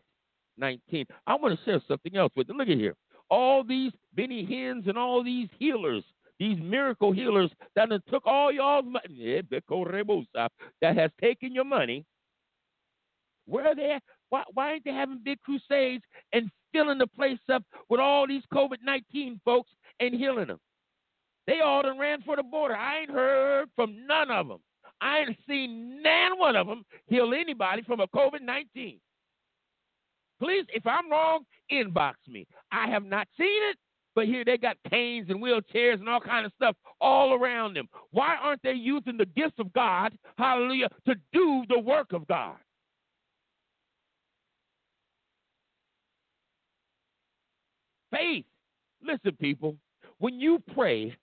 19. I want to share something else with you. Look at here. All these Benny Hinns and all these healers, these miracle healers that took all y'all's money, that has taken your money. Where are they at? Why, why ain't they having big crusades and filling the place up with all these COVID 19 folks and healing them? They all done ran for the border. I ain't heard from none of them. I ain't seen none one of them heal anybody from a COVID 19. Please, if I'm wrong, inbox me. I have not seen it, but here they got canes and wheelchairs and all kind of stuff all around them. Why aren't they using the gifts of God, hallelujah, to do the work of God? Faith. Listen, people, when you pray,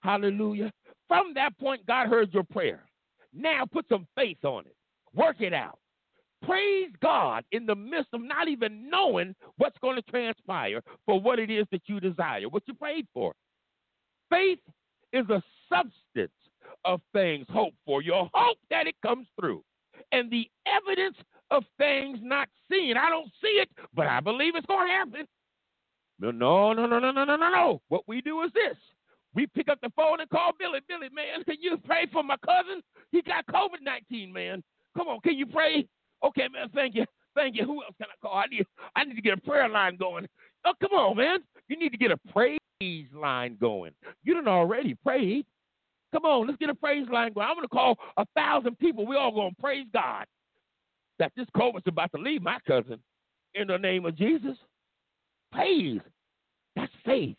hallelujah, from that point, God heard your prayer. Now put some faith on it. Work it out. Praise God in the midst of not even knowing what's going to transpire for what it is that you desire, what you prayed for. Faith is a substance of things hoped for. Your hope that it comes through. And the evidence of things not seen. I don't see it, but I believe it's going to happen. No, no, no, no, no, no, no, no. What we do is this. We pick up the phone and call Billy. Billy, man, [laughs] can you pray for my cousin? He got COVID 19, man. Come on, can you pray? Okay, man, thank you. Thank you. Who else can I call? I need I need to get a prayer line going. Oh, come on, man. You need to get a praise line going. You done already prayed. Come on, let's get a praise line going. I'm gonna call a thousand people. We all gonna praise God that this COVID's about to leave my cousin in the name of Jesus. Praise. That's faith.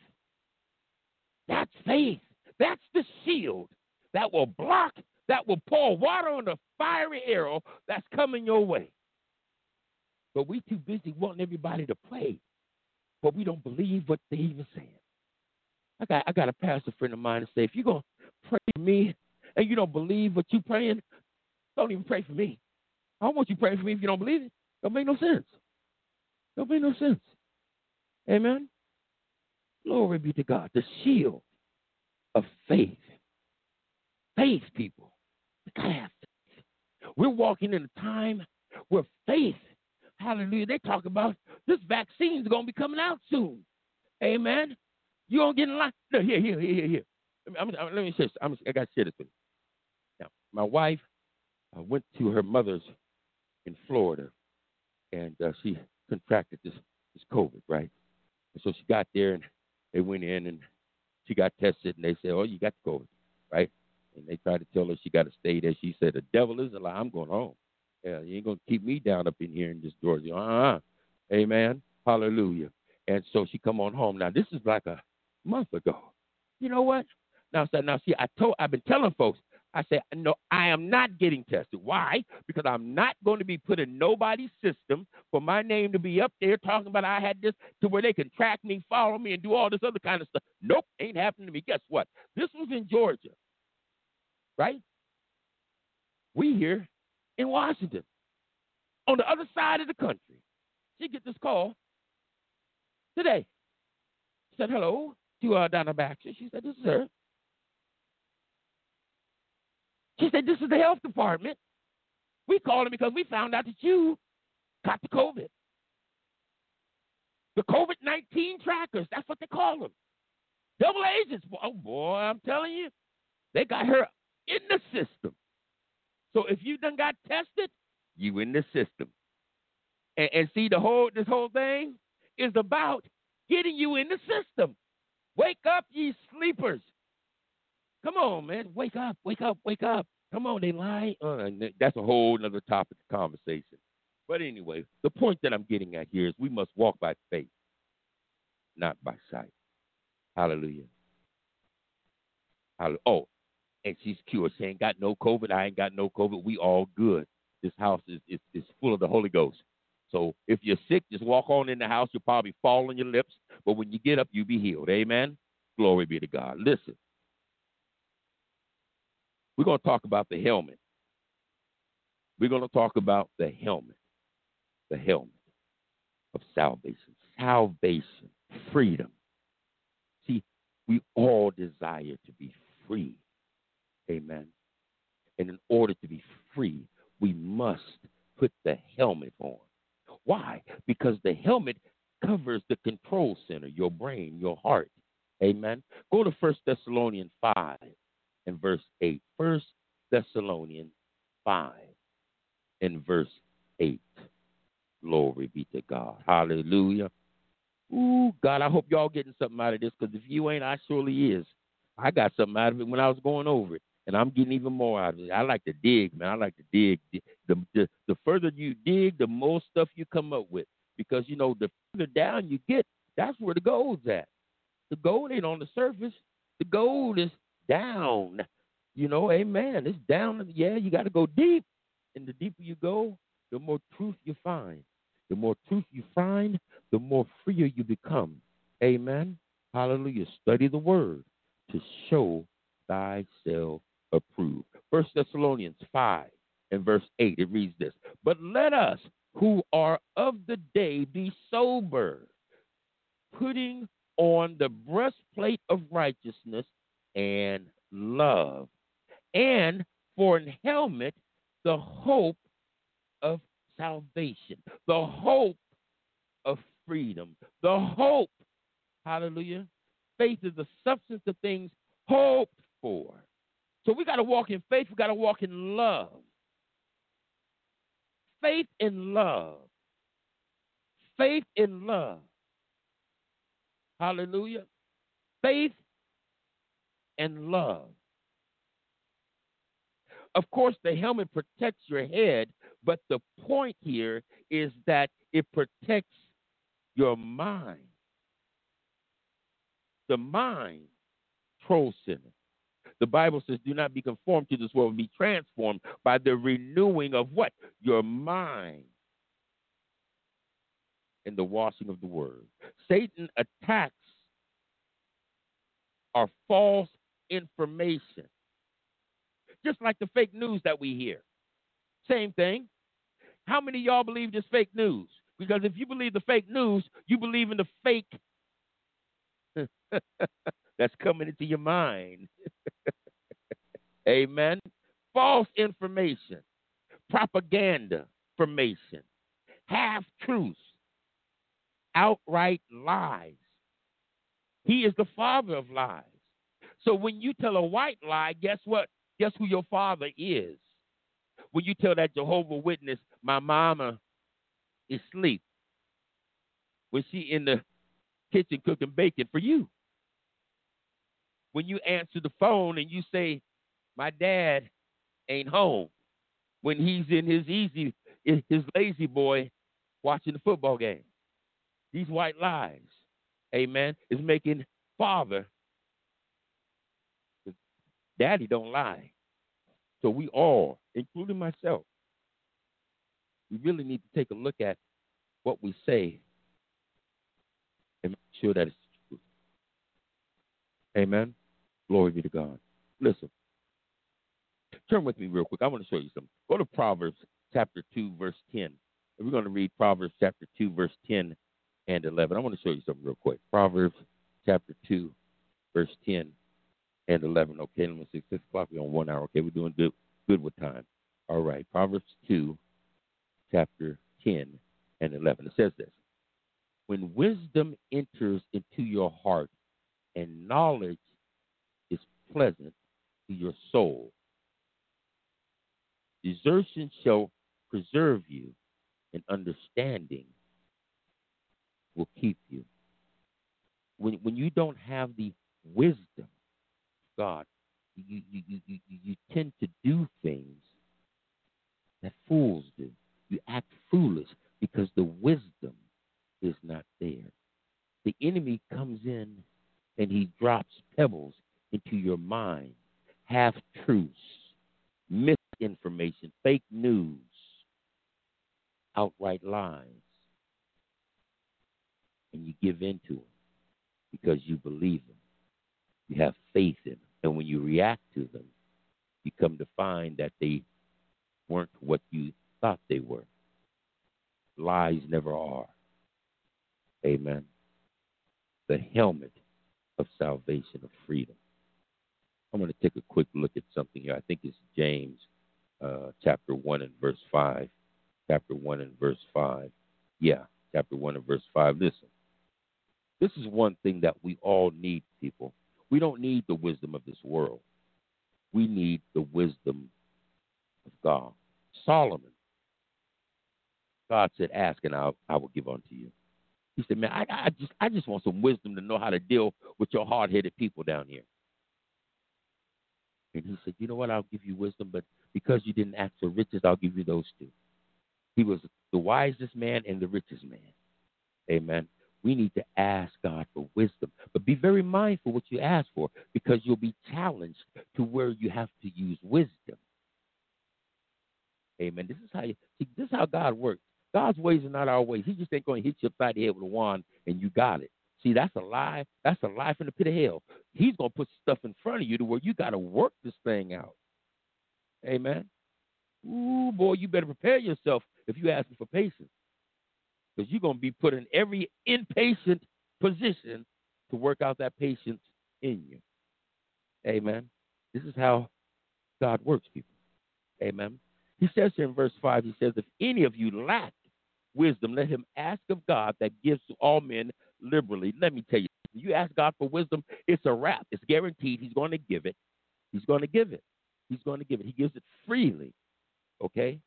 That's faith. That's the shield that will block, that will pour water on the fiery arrow that's coming your way. But we too busy wanting everybody to pray, but we don't believe what they even saying. I got I got a pastor friend of mine to say, if you're gonna pray for me and you don't believe what you're praying, don't even pray for me. I don't want you praying for me if you don't believe it. Don't make no sense. Don't make no sense. Amen. Glory be to God. The shield of faith. Faith, people. We gotta have faith. We're walking in a time where faith, hallelujah, they talk about this vaccine's gonna be coming out soon. Amen. You gonna get in line? No, here, here, here, here. Let me, let me share. I'm, I got to share this with you. Now, my wife uh, went to her mother's in Florida, and uh, she contracted this this COVID, right? And so she got there, and they went in and she got tested, and they said, "Oh, you got COVID, right?" And they tried to tell her she got to stay there. She said, "The devil is a lie. I'm going home. Yeah, you ain't gonna keep me down up in here in this Georgia. Uh-uh. Amen. Hallelujah." And so she come on home. Now this is like a month ago. You know what? Now, now see, I told, I've been telling folks. I said, no, I am not getting tested. Why? Because I'm not going to be put in nobody's system for my name to be up there talking about I had this to where they can track me, follow me, and do all this other kind of stuff. Nope, ain't happening to me. Guess what? This was in Georgia, right? We here in Washington, on the other side of the country. She get this call today. Said, hello to uh, Donna Baxter. She said, this is her. She said, This is the health department. We called him because we found out that you got the COVID. The COVID 19 trackers, that's what they call them. Double agents. Oh, boy, I'm telling you, they got her in the system. So if you done got tested, you in the system. And, and see, the whole this whole thing is about getting you in the system. Wake up, ye sleepers. Come on, man. Wake up, wake up, wake up. Come on, they lie. Uh, that's a whole other topic of conversation. But anyway, the point that I'm getting at here is we must walk by faith, not by sight. Hallelujah. Hallelujah. Oh, and she's cured. She ain't got no COVID. I ain't got no COVID. We all good. This house is, is, is full of the Holy Ghost. So if you're sick, just walk on in the house. You'll probably fall on your lips. But when you get up, you'll be healed. Amen. Glory be to God. Listen, we're going to talk about the helmet. We're going to talk about the helmet, the helmet of salvation, salvation, freedom. See, we all desire to be free. Amen. And in order to be free, we must put the helmet on. Why? Because the helmet covers the control center, your brain, your heart. Amen. Go to First Thessalonians 5 and verse 8. First Thessalonians 5 and verse 8. Glory be to God. Hallelujah. Ooh, God, I hope y'all getting something out of this because if you ain't, I surely is. I got something out of it when I was going over it, and I'm getting even more out of it. I like to dig, man. I like to dig. The, the, the further you dig, the more stuff you come up with because, you know, the further down you get, that's where the gold's at. The gold ain't on the surface. The gold is down. You know, amen. It's down. Yeah, you got to go deep. And the deeper you go, the more truth you find. The more truth you find, the more freer you become. Amen. Hallelujah. Study the word to show thyself approved. First Thessalonians 5 and verse 8, it reads this. But let us who are of the day be sober, putting on the breastplate of righteousness and love, and for an helmet, the hope of salvation, the hope of freedom, the hope, hallelujah. Faith is the substance of things hoped for. So we got to walk in faith, we got to walk in love. Faith in love. Faith in love. Hallelujah. Faith and love. Of course, the helmet protects your head, but the point here is that it protects your mind. The mind, control center. The Bible says, do not be conformed to this world, be transformed by the renewing of what? Your mind in the washing of the word. Satan attacks our false information. Just like the fake news that we hear. Same thing. How many y'all believe this fake news? Because if you believe the fake news, you believe in the fake [laughs] that's coming into your mind. [laughs] Amen. False information, propaganda information, half truths, outright lies. He is the father of lies. So when you tell a white lie, guess what? Guess who your father is? When you tell that Jehovah Witness, my mama is asleep, when she in the kitchen cooking bacon for you. When you answer the phone and you say, my dad ain't home, when he's in his easy, his La-Z-Boy watching the football game. These white lies, amen, is making father Daddy don't lie. So we all, including myself, we really need to take a look at what we say and make sure that it's true. Amen. Glory be to God. Listen. Turn with me real quick. I want to show you something. Go to Proverbs chapter 2, verse 10. And we're going to read Proverbs chapter 2, verse 10 and 11. I want to show you something real quick. Proverbs chapter 2, verse 10 and 11. Okay, me see. 6 o'clock, we're on one hour. Okay, we're doing good, good with time. All right, Proverbs 2, chapter 10 and 11. It says this When wisdom enters into your heart and knowledge is pleasant to your soul, desertion shall preserve you, and understanding will keep you. When, when you don't have the wisdom God, you, you, you, you, tend to do things that fools do. You act foolish because the wisdom is not there. The enemy comes in and he drops pebbles into your mind, half truths, misinformation, fake news, outright lies. And you give in to them because you believe them. You have faith in them. And when you react to them, you come to find that they weren't what you thought they were. Lies never are. Amen. The helmet of salvation, of freedom. I'm going to take a quick look at something here. I think it's James uh, chapter 1 and verse 5. Chapter 1 and verse 5. Yeah, chapter 1 and verse 5. Listen, this is one thing that we all need, people. We don't need the wisdom of this world, we need the wisdom of God. Solomon, God said, Ask and I'll, I will give unto you. He said, Man, I, I, just, I just want some wisdom to know how to deal with your hard headed people down here. And he said, You know what? I'll give you wisdom, but because you didn't ask for riches, I'll give you those two. He was the wisest man and the richest man. Amen. We need to ask God for wisdom, but be very mindful what you ask for because you'll be challenged to where you have to use wisdom. Amen. This is how you see, this is how God works. God's ways are not our ways. He just ain't going to hit you upside the head with a wand and you got it. See, that's a lie. That's a lie from the pit of hell. He's going to put stuff in front of you to where you got to work this thing out. Amen. Ooh, boy, you better prepare yourself if you ask for patience. Because you're going to be put in every impatient position to work out that patience in you. Amen. This is how God works, people. Amen. He says here in verse 5, he says, If any of you lack wisdom, let him ask of God that gives to all men liberally. Let me tell you, you ask God for wisdom, it's a wrap. It's guaranteed. He's going to give it. He's going to give it. He's going to give it. He gives it freely. Okay?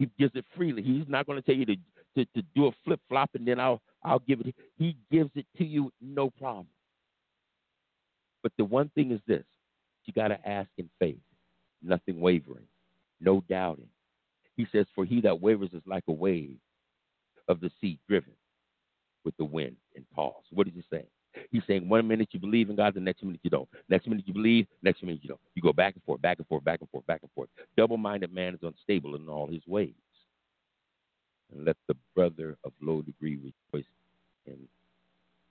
He gives it freely. He's not going to tell you to, to, to do a flip flop and then I'll I'll give it. He gives it to you, no problem. But the one thing is this you got to ask in faith, nothing wavering, no doubting. He says, For he that wavers is like a wave of the sea driven with the wind and tossed. What is he saying? He's saying one minute you believe in God, the next minute you don't. Next minute you believe, next minute you don't. You go back and forth, back and forth, back and forth, back and forth. Double minded man is unstable in all his ways. And let the brother of low degree rejoice in,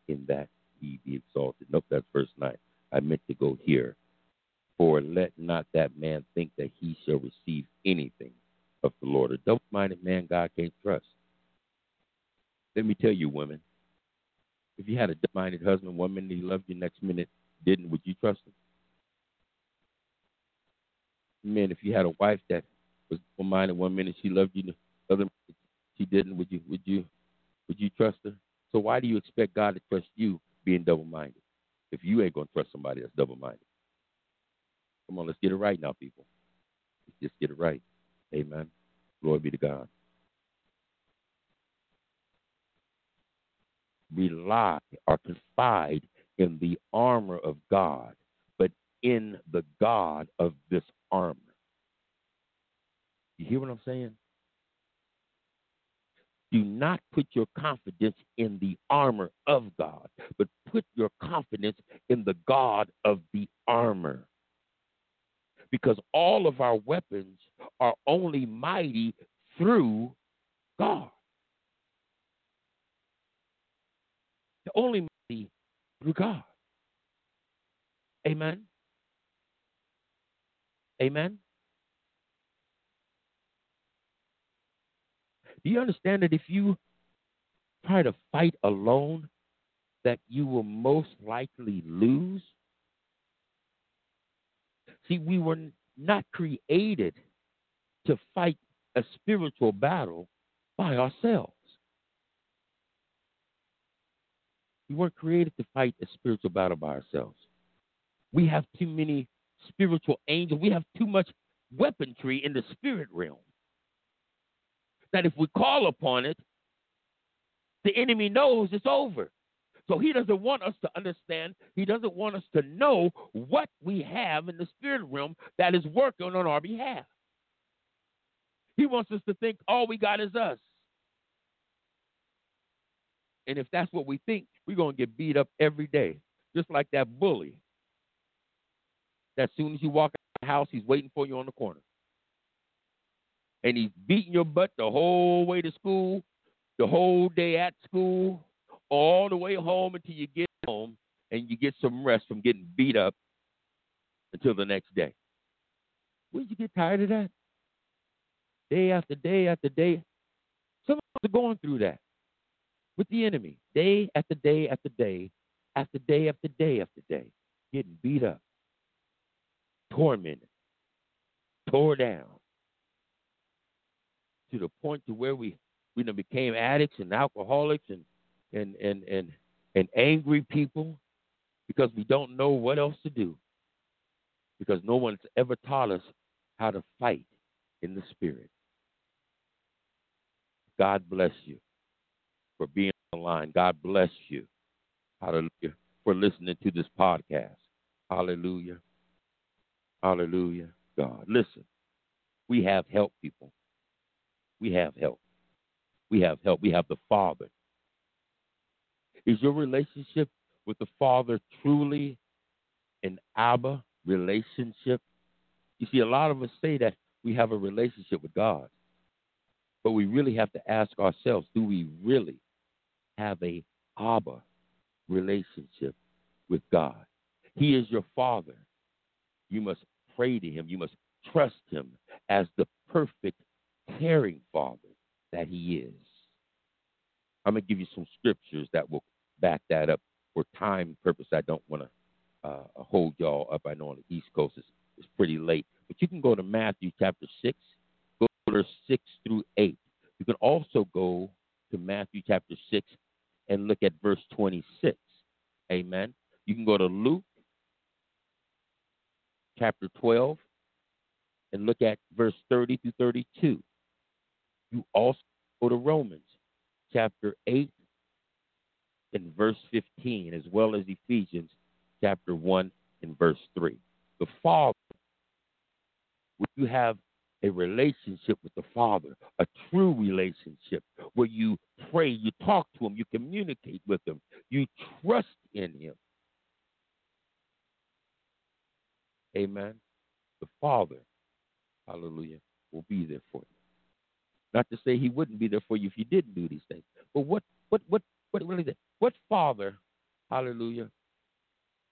in that he be exalted. Nope, that's verse 9. I meant to go here. For let not that man think that he shall receive anything of the Lord. A double minded man God can't trust. Let me tell you, women, if you had a minded husband, one minute he loved you, next minute didn't, would you trust him? Men, if you had a wife that was double minded, one minute she loved you, the other she didn't, would you would you would you trust her? So why do you expect God to trust you being double minded if you ain't gonna trust somebody that's double minded? Come on, let's get it right now, people. Let's just get it right. Amen. Glory be to God. Rely or confide in the armor of God, but in the God of this armor. You hear what I'm saying? Do not put your confidence in the armor of God, but put your confidence in the God of the armor because all of our weapons are only mighty through God. They're only mighty through God. Amen. Amen. Do you understand that if you try to fight alone, that you will most likely lose? See, we were not created to fight a spiritual battle by ourselves. We weren't created to fight a spiritual battle by ourselves. We have too many spiritual angels. We have too much weaponry in the spirit realm. That if we call upon it, the enemy knows it's over. So he doesn't want us to understand, he doesn't want us to know what we have in the spirit realm that is working on our behalf. He wants us to think all we got is us. And if that's what we think, we're going to get beat up every day, just like that bully. That soon as you walk out of the house, he's waiting for you on the corner. And he's beating your butt the whole way to school, the whole day at school, all the way home until you get home and you get some rest from getting beat up until the next day. Wouldn't you get tired of that? Day after day after day. Some of us are going through that with the enemy. Day after day after day after day after day after day. Getting beat up, tormented, tore down to the point to where we we became addicts and alcoholics and and and and and angry people because we don't know what else to do because no one's ever taught us how to fight in the spirit. God bless you for being online. God bless you. Hallelujah. For listening to this podcast. Hallelujah. Hallelujah. God. Listen, we have help, people. We have help. We have help. We have the Father. Is your relationship with the Father truly an Abba relationship? You see, a lot of us say that we have a relationship with God, but we really have to ask ourselves do we really have a Abba relationship with God? He is your Father. You must pray to Him, you must trust Him as the perfect, caring Father that He is. I'm going to give you some scriptures that will back that up. For time purpose, I don't want to uh, hold y'all up. I know on the East Coast it's, it's pretty late, but you can go to Matthew chapter 6, go to verse 6 through 8. You can also go to Matthew chapter 6 and look at verse 26. Amen. You can go to Luke chapter 12 and look at verse 30 through 32. You also go to Romans chapter 8 and verse 15, as well as Ephesians chapter 1 and verse 3. The Father, when you have a relationship with the Father, a true relationship where you pray, you talk to Him, you communicate with Him, you trust in Him. Amen. The Father, hallelujah, will be there for you. Not to say He wouldn't be there for you if you didn't do these things, but what, what, what, what really, what Father, hallelujah,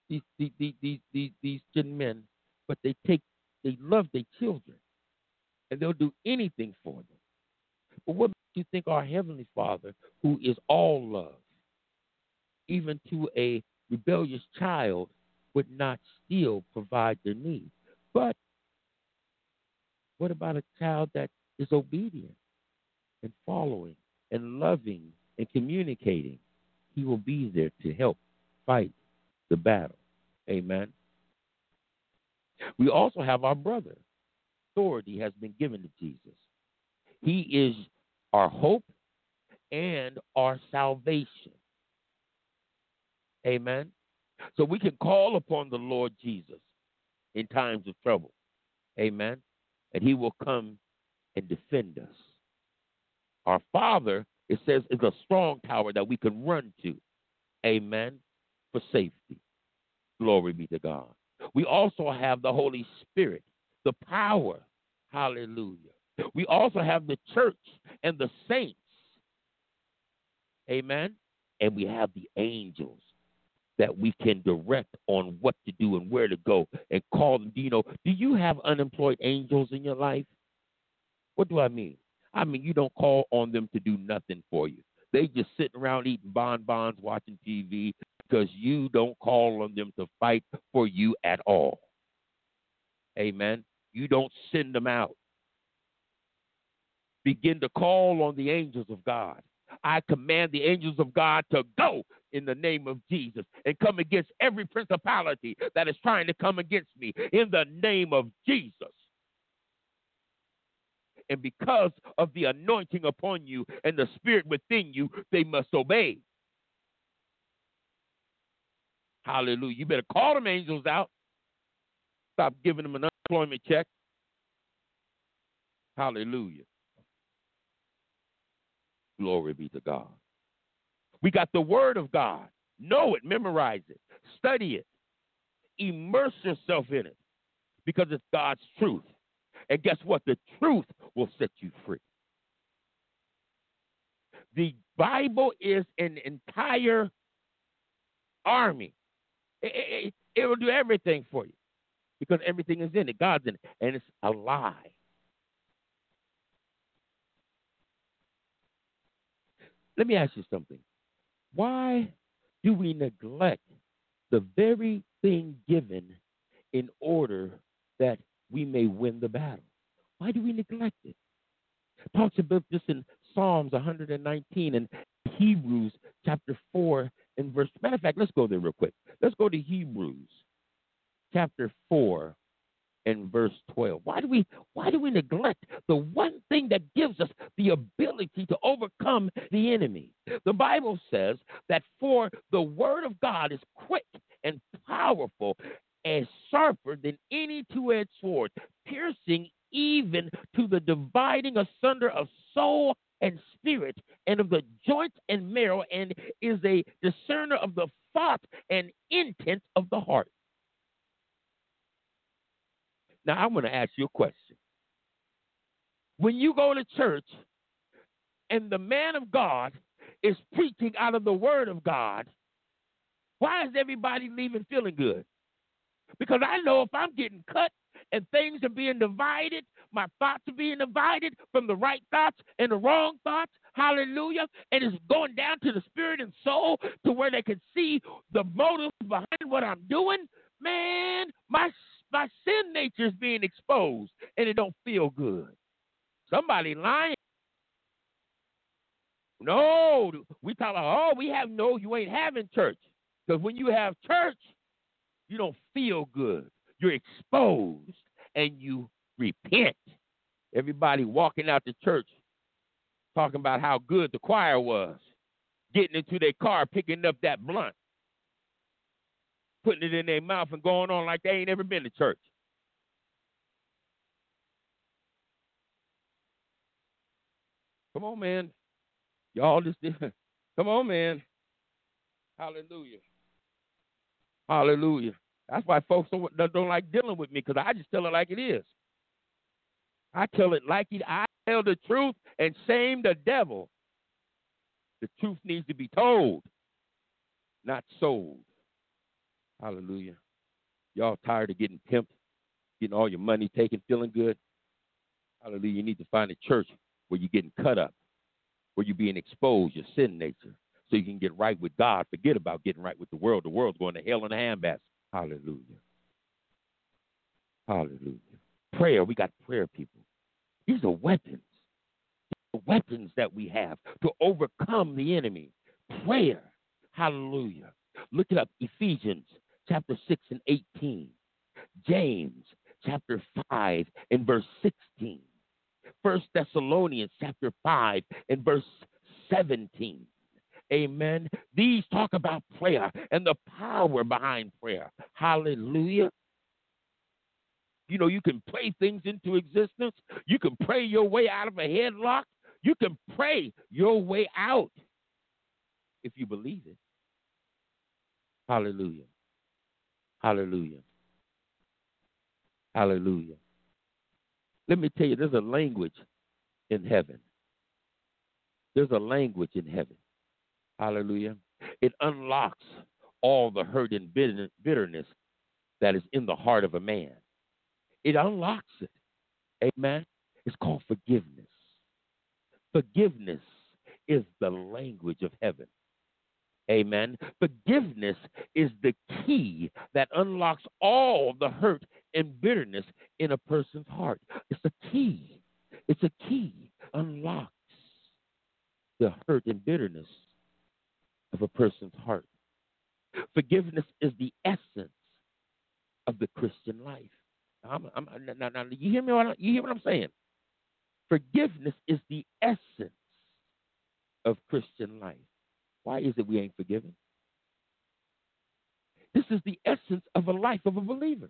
these these these these these men, but they take they love their children, and they'll do anything for them. But what you think our heavenly Father, who is all love, even to a rebellious child, would not still provide their needs? But what about a child that is obedient and following and loving and communicating? He will be there to help fight the battle. Amen. We also have our brother. Authority has been given to Jesus. He is our hope and our salvation. Amen. So we can call upon the Lord Jesus in times of trouble. Amen. And he will come and defend us. Our Father, it says, is a strong tower that we can run to. Amen. For safety. Glory be to God. We also have the Holy Spirit, the power. Hallelujah. We also have the church and the saints. Amen. And we have the angels that we can direct on what to do and where to go and call them. Do you know, do you have unemployed angels in your life? What do I mean? I mean, you don't call on them to do nothing for you. They just sitting around eating bonbons, watching TV, because you don't call on them to fight for you at all. Amen. You don't send them out. Begin to call on the angels of God. I command the angels of God to go in the name of Jesus and come against every principality that is trying to come against me in the name of Jesus. And because of the anointing upon you and the spirit within you, they must obey. Hallelujah. You better call them angels out. Stop giving them an unemployment check. Hallelujah. Glory be to God. We got the Word of God. Know it, memorize it, study it, immerse yourself in it because it's God's truth. And guess what? The truth will set you free. The Bible is an entire army it, it, it will do everything for you because everything is in it. God's in it, and it's alive. Let me ask you something. Why do we neglect the very thing given in order that we may win the battle? Why do we neglect it? talks about this in Psalms 119 and Hebrews chapter 4 and verse. Matter of fact, let's go there real quick. Let's go to Hebrews chapter 4 and verse 12. Why do we why do we neglect the one thing that gives us the ability to overcome the enemy? The Bible says that for the word of God is quick and powerful and sharper than any two-edged sword, piercing even to the dividing asunder of soul and spirit and of the joints and marrow and is a discerner of the thought and intent of the heart. Now, I'm going to ask you a question. When you go to church and the man of God is preaching out of the word of God, why is everybody leaving feeling good? Because I know if I'm getting cut and things are being divided, my thoughts are being divided from the right thoughts and the wrong thoughts, hallelujah, and it's going down to the spirit and soul to where they can see the motive behind what I'm doing, man, my my sin nature is being exposed and it don't feel good. Somebody lying. No, we talk about, oh, we have no, you ain't having church. Because when you have church, you don't feel good. You're exposed and you repent. Everybody walking out the church talking about how good the choir was, getting into their car, picking up that blunt, putting it in their mouth and going on like they ain't ever been to church. Come on, man. Y'all just [laughs] come on, man. Hallelujah. Hallelujah. That's why folks don't, don't like dealing with me because I just tell it like it is. I tell it like it. I tell the truth and shame the devil. The truth needs to be told, not sold. Hallelujah. Y'all tired of getting pimped, getting all your money taken, feeling good? Hallelujah. You need to find a church where you're getting cut up, where you're being exposed, your sin nature, so you can get right with God. Forget about getting right with the world. The world's going to hell in a handbasket. Hallelujah. Hallelujah. Prayer, we got prayer people. These are weapons. These are weapons that we have to overcome the enemy. Prayer. Hallelujah. Look it up. Ephesians chapter 6 and 18. James chapter 5 and verse 16. First Thessalonians chapter 5 and verse 17. Amen. These talk about prayer and the power behind prayer. Hallelujah. You know, you can pray things into existence. You can pray your way out of a headlock. You can pray your way out if you believe it. Hallelujah. Hallelujah. Hallelujah. Let me tell you, there's a language in heaven. There's a language in heaven. Hallelujah. It unlocks all the hurt and bitterness that is in the heart of a man. It unlocks it. Amen. It's called forgiveness. Forgiveness is the language of heaven. Amen. Forgiveness is the key that unlocks all the hurt and bitterness in a person's heart. It's a key. It's a key. Unlocks the hurt and bitterness of a person's heart. Forgiveness is the essence of the Christian life. I'm, I'm, now, now, you hear me? What, you hear what I'm saying? Forgiveness is the essence of Christian life. Why is it we ain't forgiven? This is the essence of a life of a believer.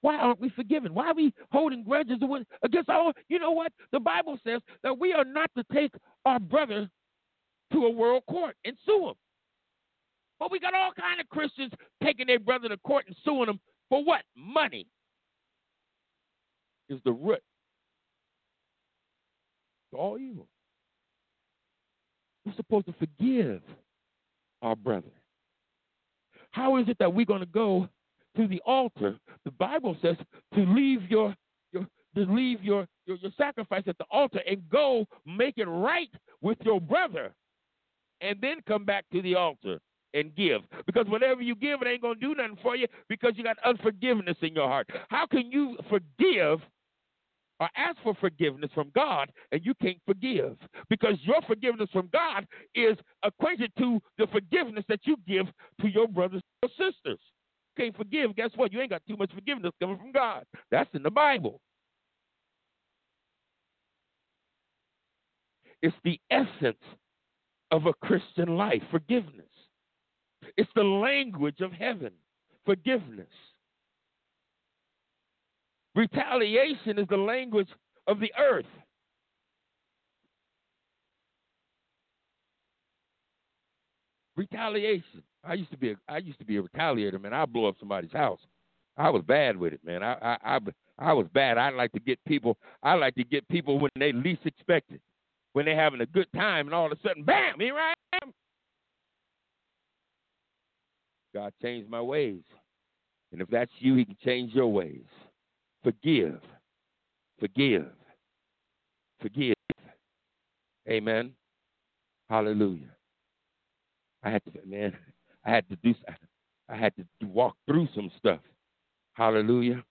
Why aren't we forgiven? Why are we holding grudges against our? You know what? The Bible says that we are not to take our brother to a world court and sue him. But we got all kind of Christians taking their brother to court and suing them for what? Money is the root to all evil. We're supposed to forgive our brother. How is it that we're going to go to the altar? The Bible says to leave your, your to leave your, your, your sacrifice at the altar and go make it right with your brother, and then come back to the altar and give. Because whatever you give, it ain't going to do nothing for you because you got unforgiveness in your heart. How can you forgive or ask for forgiveness from God and you can't forgive because your forgiveness from God is equated to the forgiveness that you give to your brothers or sisters. can't forgive, guess what? You ain't got too much forgiveness coming from God. That's in the Bible. It's the essence of a Christian life forgiveness. It's the language of heaven forgiveness. Retaliation is the language of the earth. Retaliation. I used to be a I used to be a retaliator, man. I blow up somebody's house. I was bad with it, man. I I I, I was bad. I like to get people. I like to get people when they least expect it, when they're having a good time, and all of a sudden, bam! Here I am. God changed my ways, and if that's you, He can change your ways. Forgive. Forgive. Forgive. Amen. Hallelujah. I had to, man, I had to do, I had to walk through some stuff. Hallelujah.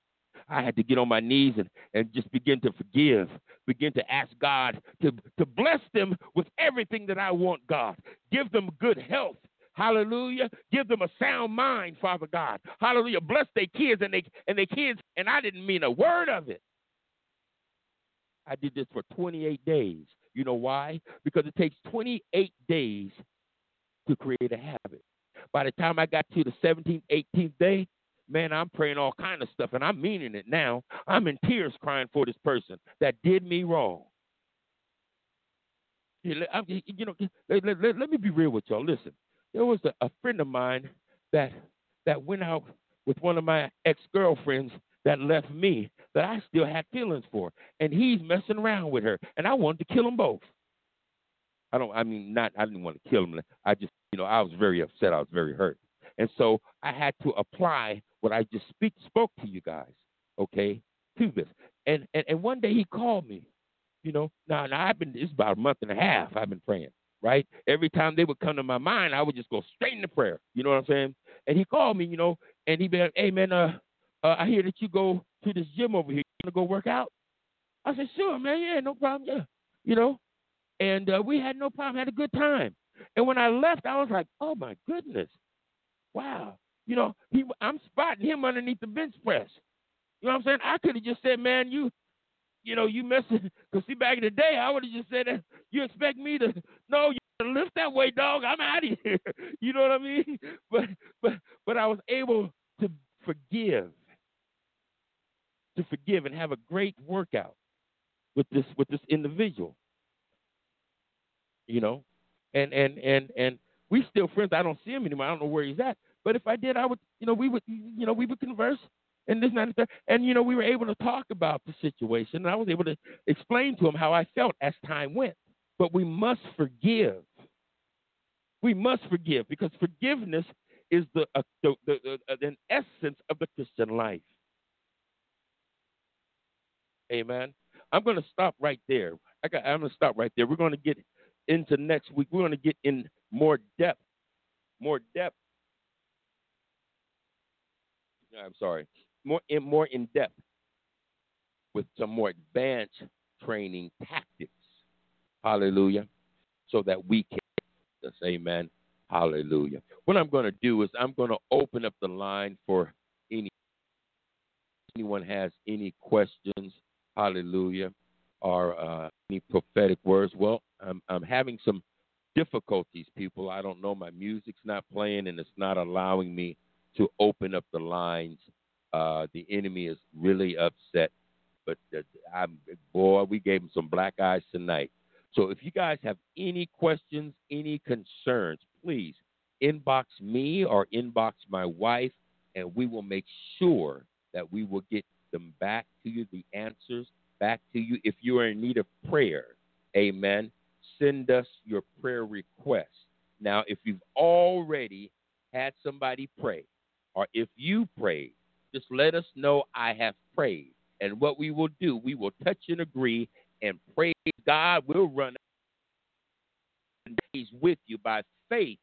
I had to get on my knees and, and just begin to forgive, begin to ask God to, to bless them with everything that I want, God. Give them good health, Hallelujah. Give them a sound mind, Father God. Hallelujah. Bless their kids and they and their kids. And I didn't mean a word of it. I did this for 28 days. You know why? Because it takes 28 days to create a habit. By the time I got to the 17th, 18th day, man, I'm praying all kind of stuff, and I'm meaning it now. I'm in tears crying for this person that did me wrong. You know, let, let, let, let me be real with y'all. Listen, there was a, a friend of mine that that went out with one of my ex girlfriends that left me that I still had feelings for, and he's messing around with her, and I wanted to kill them both. I don't. I mean, not. I didn't want to kill him. I just, you know, I was very upset. I was very hurt, and so I had to apply what I just speak spoke to you guys, okay, to this. And and and one day he called me, you know. Now, now I've been. It's about a month and a half. I've been praying, right? Every time they would come to my mind, I would just go straight into prayer. You know what I'm saying? And he called me, you know, and he be like, "Hey man, uh, uh I hear that you go to this gym over here. You wanna go work out?" I said, "Sure, man. Yeah, no problem. Yeah, you know." And uh, we had no problem. Had a good time. And when I left, I was like, "Oh my goodness, wow." You know, he I'm spotting him underneath the bench press. You know what I'm saying? I could have just said, "Man, you you know, you messing. Cause see, back in the day, I would have just said, that. "You expect me to? No, you lift that way, dog. I'm out of [laughs] here." you know what I mean? [laughs] But but but I was able to forgive, to forgive, and have a great workout with this with this individual. You know, and and and and we still friends. I don't see him anymore. I don't know where he's at. But if I did, I would, you know, we would, you know, we would converse and this and that. And you know, we were able to talk about the situation, and I was able to explain to him how I felt as time went. But we must forgive. We must forgive because forgiveness is the, uh, the, the, the uh, an essence of the Christian life. Amen. I'm going to stop right there. I got, I'm going to stop right there. We're going to get into next week. We're going to get in more depth, more depth. I'm sorry, more in more in depth with some more advanced training tactics. Hallelujah. So that we can say amen. Hallelujah. What I'm going to do is I'm going to open up the line for any anyone has any questions. Hallelujah. Or uh, any prophetic words. Well, I'm, I'm having some difficulties, people. I don't know. My music's not playing and it's not allowing me to open up the lines uh, the enemy is really upset. But I'm, boy, we gave him some black eyes tonight. So if you guys have any questions, any concerns, please inbox me or inbox my wife, and we will make sure that we will get them back to you, the answers back to you. If you are in need of prayer, amen, send us your prayer request. Now, if you've already had somebody pray, or if you prayed, just let us know I have prayed. And what we will do, we will touch and agree and pray. God We'll run days with you by faith.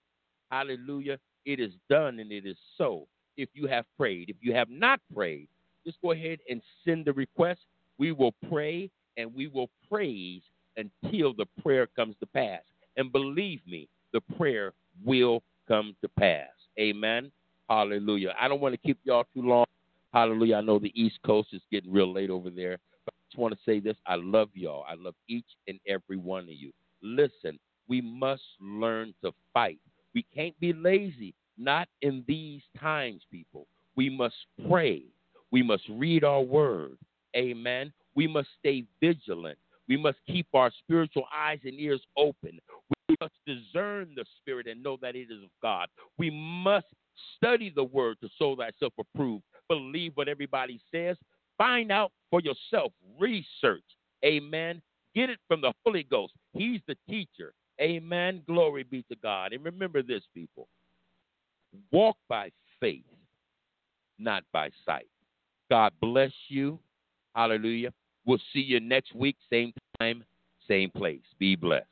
Hallelujah. It is done and it is so. If you have prayed, if you have not prayed, just go ahead and send the request We will pray and we will praise until the prayer comes to pass. And believe me, the prayer will come to pass. Amen. Hallelujah. I don't want to keep y'all too long. Hallelujah. I know the East Coast is getting real late over there. But I just want to say this. I love y'all. I love each and every one of you. Listen, we must learn to fight. We can't be lazy, not in these times, people. We must pray. We must read our word. Amen. We must stay vigilant. We must keep our spiritual eyes and ears open. We must discern the spirit and know that it is of God. We must study the word to show thyself approved. Believe what everybody says. Find out for yourself. Research. Amen. Get it from the Holy Ghost. He's the teacher. Amen. Glory be to God. And remember this, people walk by faith, not by sight. God bless you. Hallelujah. We'll see you next week, same time, same place. Be blessed.